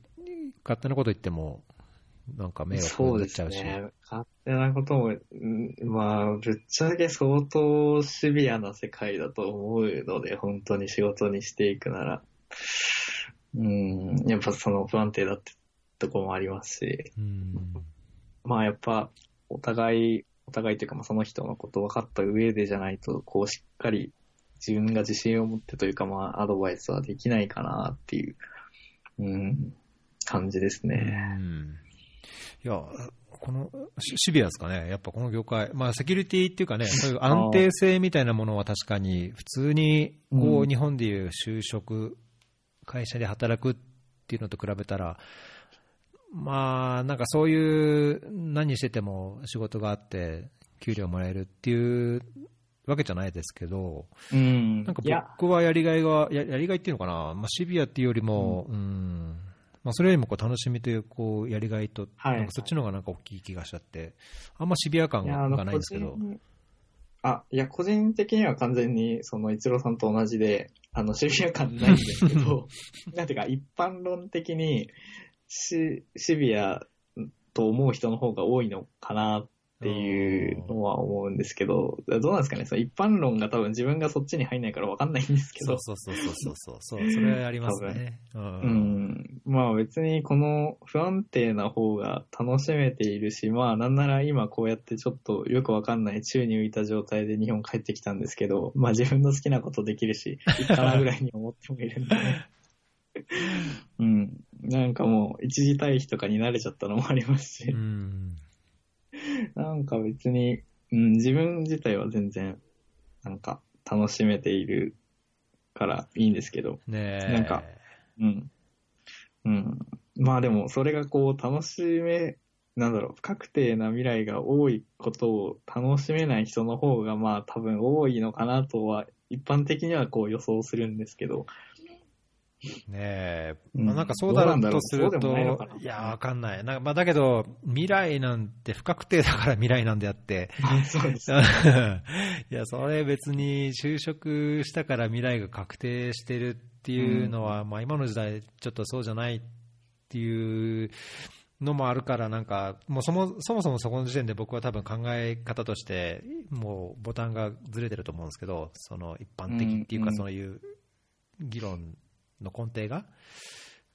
勝手なこと言っても、なんか迷惑そうでになっちゃうし。すね。勝手なことも、うんまあ、ぶっちゃけ相当シビアな世界だと思うので、本当に仕事にしていくなら。うん、やっぱその不安定だってとこもありますし、うん。まあやっぱ、お互い、お互いというか、まあその人のこと分かった上でじゃないと、こうしっかり自分が自信を持ってというか、まあアドバイスはできないかなっていう、うん、感じですうね。ん。いや、このシシビアですかね、やっぱこの業界、まあ、セキュリティっていうかね、そういう安定性みたいなものは確かに、普通にこううん。日本でいう就職、会社で働くっていうのと比べたら、まあ、なんかそういう、何してても仕事があって、給料もらえるっていうわけじゃないですけど、うん。なんか僕はやりがいが、ややりがいっていうのかな、まあ、シビアっていうよりも、うん。まあ、それよりもこう楽しみというこうやりがいと、はい。なんかそっちの方がなんか大きい気がしちゃって、あんまシビア感がないんですけど。個、人あ、いや、個人的には完全に、その、一郎さんと同じで、あの、シビア感ないんですけど、なんていうか、一般論的に、シ、シビアと思う人の方が多いのかなっていうのは思うんですけど、どうなんですかね、その一般論が多分自分がそっちに入んないからわかんないんですけど、そうそうそうそうそうそう、それありますね。うんうん。まあ別にこの不安定な方が楽しめているし、まあなんなら今こうやってちょっとよくわかんない宙に浮いた状態で日本帰ってきたんですけど、まあ自分の好きなことできるし、いいかなぐらいに思ってもいるんで、ね。うん。なんかもう一時退避とかに慣れちゃったのもありますしう、んなんか別に、うん、自分自体は全然、なんか楽しめているからいいんですけど、ねえなんかうん。うん。まあでも、それがこう、楽しめ、なんだろう、不確定な未来が多いことを楽しめない人の方が、まあ多分多いのかなとは、一般的にはこう予想するんですけど、ねえ、うん。まあ、なんかそうだろうとすると、どうなんいや、わかんない。なんかまあ、だけど、未来なんて不確定だから未来なんであって、そうです。いや、それ別に就職したから未来が確定してるっていうのは、まあ今の時代ちょっとそうじゃないっていうのもあるから、なんか、もうそもそもそもそこの時点で僕は多分考え方として、もうボタンがずれてると思うんですけど、その一般的っていうか、うんそういう議論の根底が？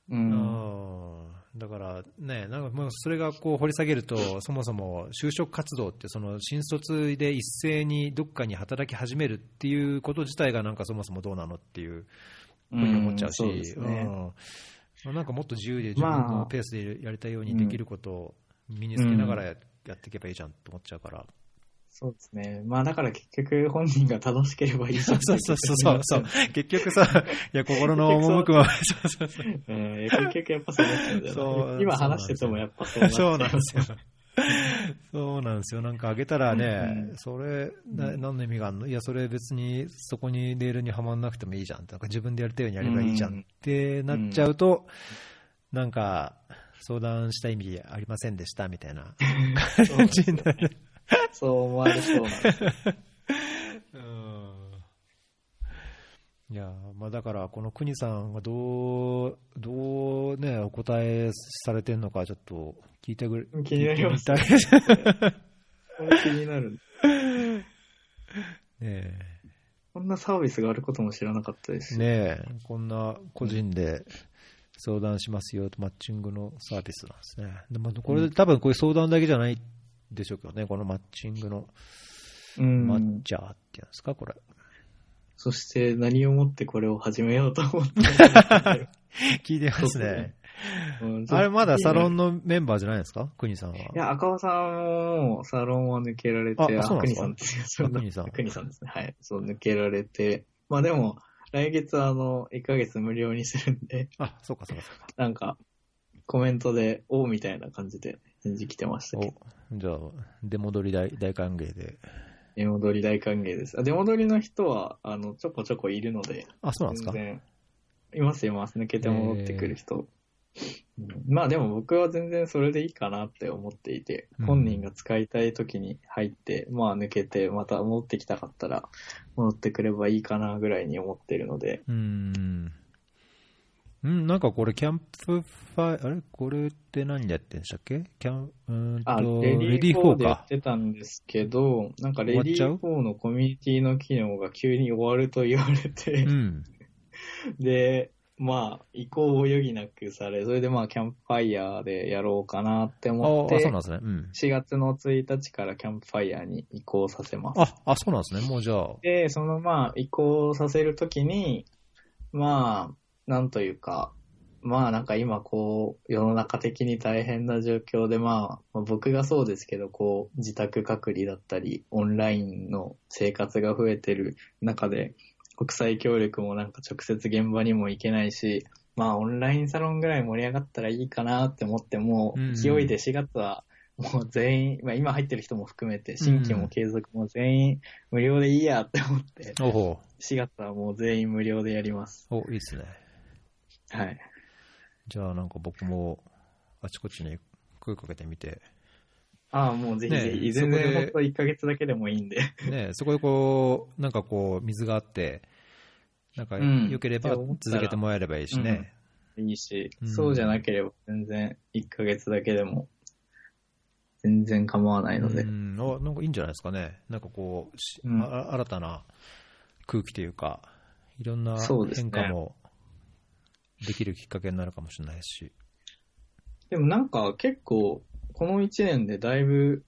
うん。うんだからね、なんかもうそれがこう掘り下げると、そもそも就職活動って、その新卒で一斉にどっかに働き始めるっていうこと自体が、なんかそもそもどうなのっていうふうに思っちゃうし、そうんまあなんかもっと自由で自分まあのペースでやりたいようにできることを身につけながらやっていけばいいじゃんと思っちゃうから。そうですね。まあだから結局本人が楽しければいいそうそうそうそうそう。結局さ、いや、心の赴くまま、そうそうそう。うん、結局やっぱそうなっちゃうんだよそうな。今話しててもやっぱそうなっちゃそうなんですよ。そうなんですよ。なんかあげたらね、うんそれ、な何の意味があるの？いや、それ別にそこにレールにはまんなくてもいいじゃん。なんか自分でやりたいようにやればいいじゃんってなっちゃうと、なんか、相談した意味ありませんでしたみたいな 感じになる。そう思われそうな。いやまあ、だから、この国さんがどう、どうね、お答えされてるのか、ちょっと聞いてくれ、気になります聞いてみたいですこれ気になる。ねこんなサービスがあることも知らなかったですねえこんな個人で相談しますよと、マッチングのサービスなんですね。でも、これで多分こういう相談だけじゃないでしょうけどね、このマッチングのうん。マッチャーっていうんですか、これ。そして何をもってこれを始めようと思ったのか 聞いてますね。うんあれ、まだサロンいのメンバーじゃないですか、国さんは。や、赤尾さんもサロンは抜けられて、あそうなんですか？国さんですよ。あ国さん国さんですね。はい。そう、抜けられて。まあでも、来月あの、1ヶ月無料にするんで、あ、そうか、そうか、そうか。なんか、コメントで、おうみたいな感じで返事来てましたけど。おじゃあ、出戻り大大歓迎で。出戻り大歓迎です。あ出戻りの人は、あの、ちょこちょこいるので、あ、そうなんですか？いますいます。抜けて戻ってくる人。うんまあでも僕は全然それでいいかなって思っていて、うん本人が使いたい時に入って、まあ抜けて、また戻ってきたかったら戻ってくればいいかなぐらいに思ってるので、うーん。うんなんかこれ、キャンプファイ、あれ？これって何でやってんでしたっけ？キャン、うーんあ、と、 READYFOR でやかっ。てたんですけど、なんか READYFOR のコミュニティの機能が急に終わると言われて、うん。で、まあ、移行を余儀なくされ、それでまあ、キャンプファイヤーでやろうかなってあ思ってあ、そうなん、ですね。うん。4月の1日からキャンプファイヤーに移行させます。あ、あ、そうなんですね。もうじゃあ。で、そのまあ、移行させるときに、まあ、なんというか、まあなんか今こう、世の中的に大変な状況でまあ、まあ僕がそうですけど、こう、自宅隔離だったり、オンラインの生活が増えてる中で、国際協力もなんか直接現場にも行けないし、まあオンラインサロンぐらい盛り上がったらいいかなって思っても、う勢いで4月はもう全員、まあ今入ってる人も含めて、新規も継続も全員無料でいいやって思って、おほ4月はもう全員無料でやります。お、いいですね。はい。じゃあなんか僕も、あちこちに声かけてみて、ああ、もうぜひぜひ、ねえ全然そこでほんと1ヶ月だけでもいいんで。ね、そこでこう、なんかこう、水があって、なんかうん良ければ続けてもらえればいいしね。いいし、うんそうじゃなければ全然1ヶ月だけでも全然構わないので。うん、あなんかいいんじゃないですかね。なんかこう、しうんあ新たな空気というか、いろんな変化もできるきっかけになるかもしれないですし。でもなんか結構、この1年でだいぶ、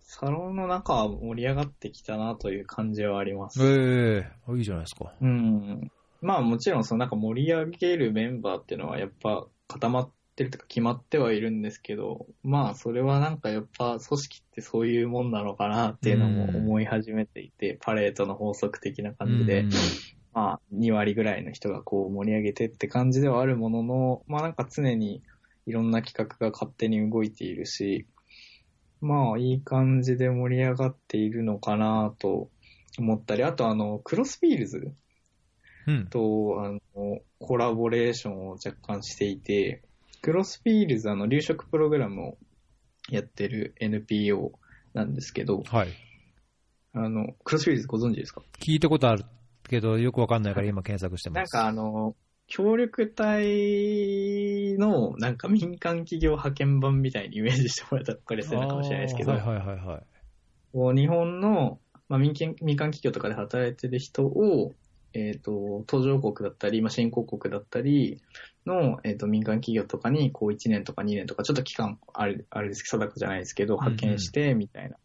サロンの中は盛り上がってきたなという感じはあります。ええあいいじゃないですか。うん。まあもちろんそのなんか盛り上げるメンバーっていうのはやっぱ固まってるとか決まってはいるんですけど、まあそれはなんかやっぱ組織ってそういうもんなのかなっていうのも思い始めていて、パレートの法則的な感じで、うんまあ2割ぐらいの人がこう盛り上げてって感じではあるものの、まあなんか常にいろんな企画が勝手に動いているし、まあいい感じで盛り上がっているのかなと思ったり、あとあの、クロスフィールズうん。と、あの、コラボレーションを若干していて、クロスフィールズ、あの、留職プログラムをやってる NPO なんですけど、はい。あの、クロスフィールズご存知ですか？聞いたことあるけど、よくわかんないから今検索してます。なんかあの、協力隊のなんか民間企業派遣版みたいにイメージしてもらったら分かりやすいのかもしれないですけど、はいはいはいはい。こう日本の、まあ、民間民間企業とかで働いてる人を、えっ、と、途上国だったり、まあ、新興国だったりの、えっ、と、民間企業とかに、こう、1年とか2年とか、ちょっと期間、あれ、あれですけど、定かじゃないですけど、派遣して、みたいな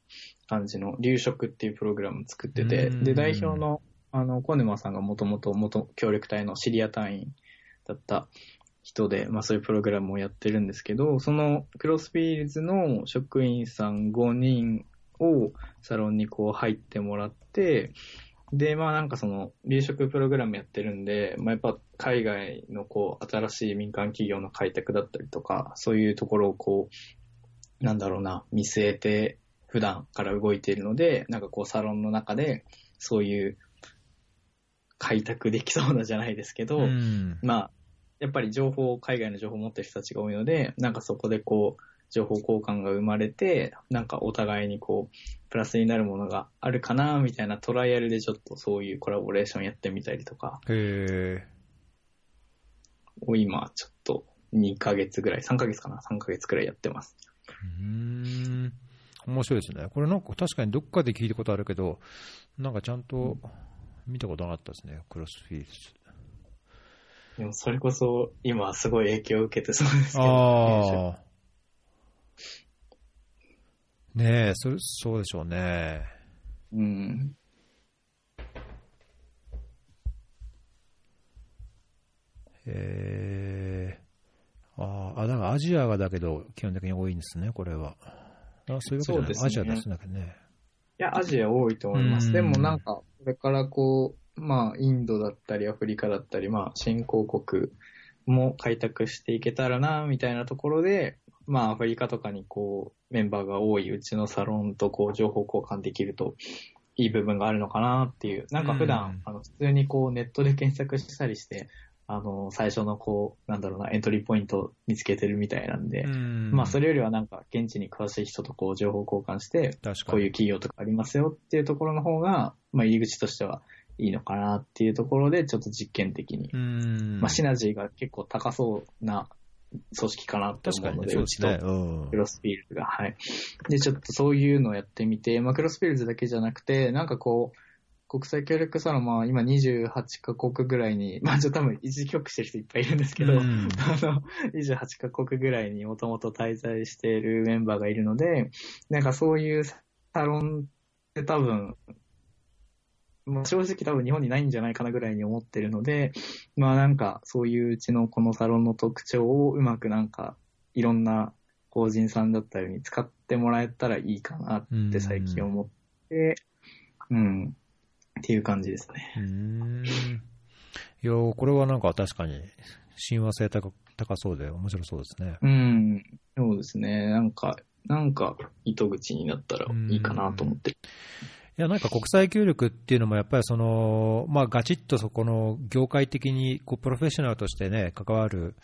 感じの、留職っていうプログラム作ってて、うんで、代表の、あの、小沼さんがもともと元協力隊のシリア隊員だった人で、まあそういうプログラムをやってるんですけど、そのクロスフィールズの職員さん5人をサロンにこう入ってもらって、で、まあなんかその、離職プログラムやってるんで、まあやっぱ海外のこう、新しい民間企業の開拓だったりとか、そういうところをこう、なんだろうな、見据えて普段から動いているので、なんかこうサロンの中で、そういう開拓できそうなじゃないですけど、うんまあ、やっぱり情報、海外の情報を持ってる人たちが多いので、なんかそこでこう、情報交換が生まれて、なんかお互いにこう、プラスになるものがあるかな、みたいなトライアルでちょっとそういうコラボレーションやってみたりとか、へえ。を今ちょっと2ヶ月ぐらい、3ヶ月かな ?3 ヶ月くらいやってます。うーん。面白いですね。これなんか確かにどっかで聞いたことあるけど、なんかちゃんと見たことなかったですね。クロスフィールズ。でもそれこそ今すごい影響を受けてそうですけど、ああ。ねえ、それ、そうでしょうね。うん。えー、あーあ、だからアジアがだけど基本的に多いんですね、これは。あそういうわけじゃない、そうですねアジアですね。ねいや、アジア多いと思います。うんでもなんか、これからこう、まあ、インドだったり、アフリカだったり、まあ、新興国も開拓していけたらな、みたいなところで、まあ、アフリカとかにこう、メンバーが多いうちのサロンとこう、情報交換できると、いい部分があるのかなっていう。なんか普段、うんあの、普通にこう、ネットで検索したりして、あの、最初のこう、なんだろうな、エントリーポイントを見つけてるみたいなんで、うんまあ、それよりはなんか、現地に詳しい人とこう、情報交換して。こういう企業とかありますよっていうところの方が、まあ入り口としてはいいのかなっていうところで、ちょっと実験的に。うん。まあ、シナジーが結構高そうな組織かなって思うので、そうちとうんクロスフィールズが。はい。で、ちょっとそういうのをやってみて、まあ、クロスフィールズだけじゃなくて、なんかこう、国際協力サロン、まあ、今28カ国ぐらいに、まあ、ちょっと多分一時帰国してる人いっぱいいるんですけど、うん。あの、28カ国ぐらいにもともと滞在しているメンバーがいるので、なんかそういうサロンって多分、まあ、正直多分日本にないんじゃないかなぐらいに思ってるので、まあなんかそういううちのこのサロンの特徴をうまくなんかいろんな法人さんだったりに使ってもらえたらいいかなって最近思って、うん、っていう感じですね。うーん。いや、これはなんか確かに親和性高高そうで面白そうですね。うん、そうですね。なんか、なんか糸口になったらいいかなと思って。いや、なんか国際協力っていうのも、やっぱりその、まあ、ガチッとそこの業界的に、こう、プロフェッショナルとしてね、関わる、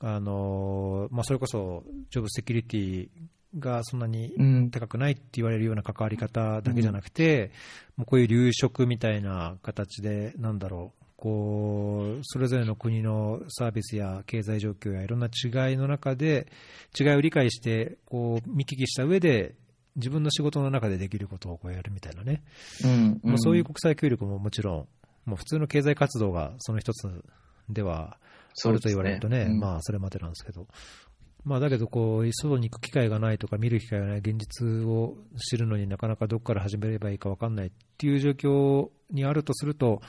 あの、まあ、それこそ、ジョブセキュリティがそんなにうん、高くないって言われるような関わり方だけじゃなくて、もうこういう留職みたいな形で、なんだろう、こう、それぞれの国のサービスや経済状況やいろんな違いの中で、違いを理解して、こう、見聞きした上で、自分の仕事の中でできることをこうやるみたいなね。うん、まあ、そういう国際協力ももちろん、普通の経済活動がその一つではあると言われるとね、うんまあそれまでなんですけど、まあだけどこう、外に行く機会がないとか、見る機会がない、現実を知るのになかなかどこから始めればいいか分かんないっていう状況にあるとすると、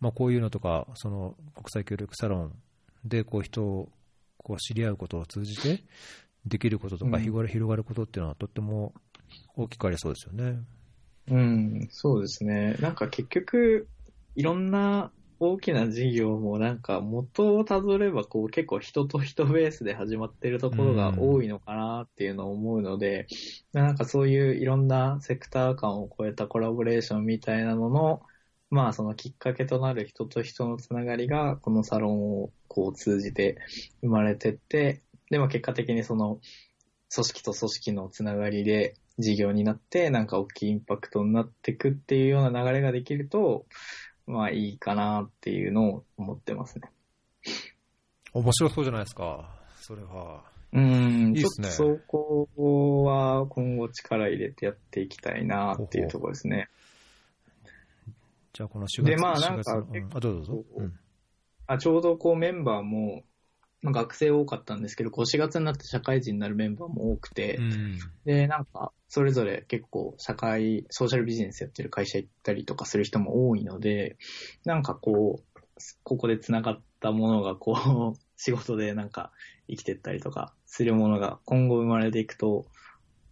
まあこういうのとか、その国際協力サロンでこう人をこう知り合うことを通じて、できることとかうん広がる広がることっていうのはとっても大きくありそうですよね。うん、そうですね。なんか結局、いろんな大きな事業もなんか元をたどればこう結構人と人ベースで始まってるところが多いのかなっていうのを思うので、なんかそういういろんなセクター間を超えたコラボレーションみたいなのの、まあそのきっかけとなる人と人のつながりがこのサロンをこう通じて生まれてって、で、まあ結果的にその組織と組織のつながりで事業になって、なんか大きいインパクトになっていくっていうような流れができると、まあいいかなっていうのを思ってますね。面白そうじゃないですか、それは。うん、いいっすねそこは今後力入れてやっていきたいなっていうところですね。じゃあこの4月でまあ4なんかうんあ、どうぞどうぞ。うんあちょうどこうメンバーも、まあ、学生多かったんですけど、こう4月になって社会人になるメンバーも多くて、うん。で、なんか、それぞれ結構社会、ソーシャルビジネスやってる会社行ったりとかする人も多いので、なんかこう、ここで繋がったものがこう、仕事でなんか生きてったりとかするものが今後生まれていくと、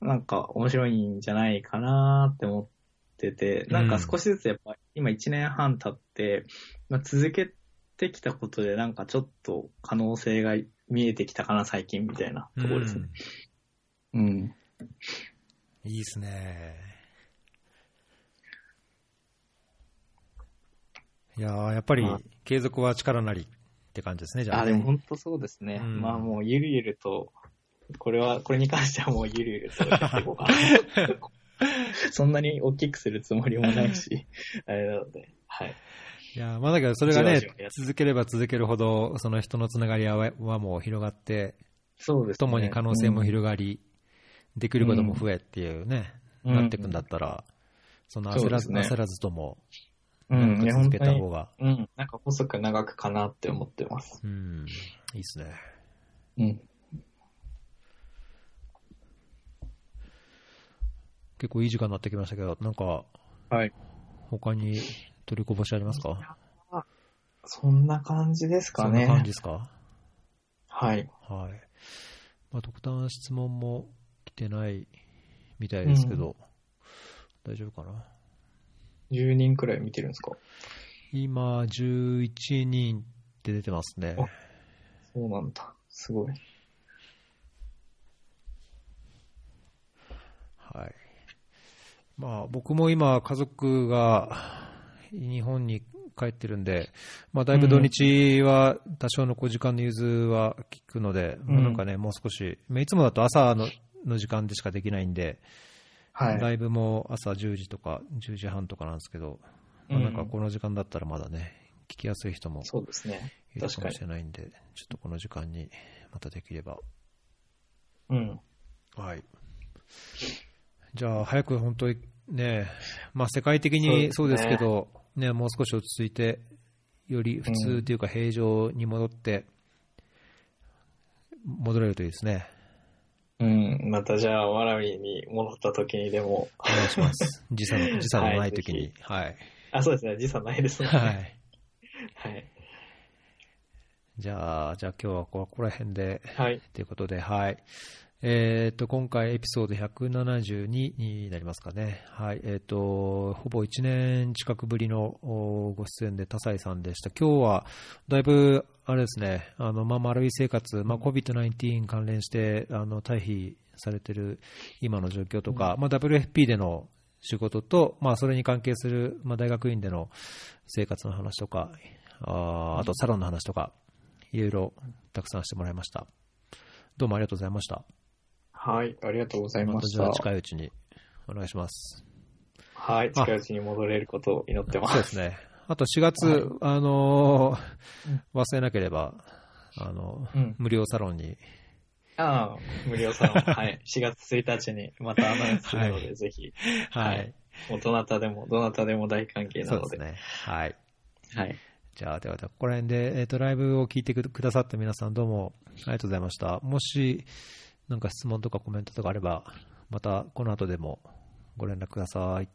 なんか面白いんじゃないかなって思ってて、なんか少しずつやっぱ今1年半経って、まあ、続けてきたことでなんかちょっと可能性が見えてきたかな最近みたいなところですね。うんいいですね。いやーやっぱりはい継続は力なりって感じですね、じゃあ、あ、ね。でも本当そうですね。うんまあもうゆるゆると、これは、これに関してはもうゆるゆるとやっていこうかな。そんなに大きくするつもりもないし、あれなので、はい。いやーまあだけどそれがね続ければ続けるほど、その人のつながりははもう広がって、そうですね。共に可能性も広がり、できることも増えっていうね、うんなっていくんだったら、その焦らず、ね焦らずとも、うん、長く続けた方が、うん、うんなんか細く長くかなって思ってます。うん、いいですね。うん。結構いい時間になってきましたけど、なんか、はい。他に取りこぼしありますか？そんな感じですかね。そんな感じですか？はい。はい。まあ、特段質問も来てないみたいですけど、大丈夫かな？10人くらい見てるんですか？今、11人って出てますね。そうなんだ。すごい。はい。まあ、僕も今、家族が日本に帰ってるんで、まあ、だいぶ土日は多少のこう時間の融通は聞くので、うんまあなんかね、もう少し、まあいつもだと朝のの時間でしかできないんで、はい。ライブも朝10時とか10時半とかなんですけど、まあなんかこの時間だったらまだね、聞きやすい人もそうですね。いるかもしれないんで、ちょっとこの時間にまたできれば。うん。はい。じゃあ、早く本当にね、まあ世界的にそうですけど、ね、もう少し落ち着いて、より普通というか平常に戻って、戻れるといいですね。うん。またじゃあ、わらびに戻った時にでも、お願いします。時差の、時差のない時に。はい。あ、そうですね。時差ないですね。はい。はい。じゃあ、じゃあ今日はここら辺で、はい。ということで、はい。えっ、と、今回エピソード172になりますかね。はい。えっ、と、ほぼ1年近くぶりのおご出演で田西さんでした。今日は、だいぶ、あれですね、あの、まあ、丸い生活、まあ、COVID-19 関連して、あの、退避されてる今の状況とか、まあ、WFP での仕事と、まあ、それに関係する、まあ、大学院での生活の話とか、あーあとサロンの話とか、いろいろたくさんしてもらいました。どうもありがとうございました。はい。ありがとうございました。近いうちにお願いします。はい。近いうちに戻れることを祈ってま。そうですすね。あと4月、はいあのー忘れなければ、あの、うん無料サロンに、ああ、無料サロン。はい。4月1日にまたアナウンスするので、はぜひ。はい。はいもうどなたでも、どなたでも大歓迎なので。そうですね。はい。はい。じゃあ、では、ではここら辺で、えっ、と、ライブを聞いてくくださった皆さん、どうもありがとうございました。もし、なんか質問とかコメントとかあれば、またこの後でもご連絡ください。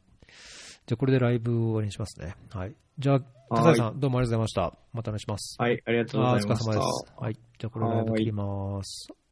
じゃあ、これでライブを終わりにしますね。はい。じゃあ、田さん、どうもありがとうございました。またお願いします。はい。ありがとうございましたお疲れ様で。す。はい。じゃあ、これライブ切ります。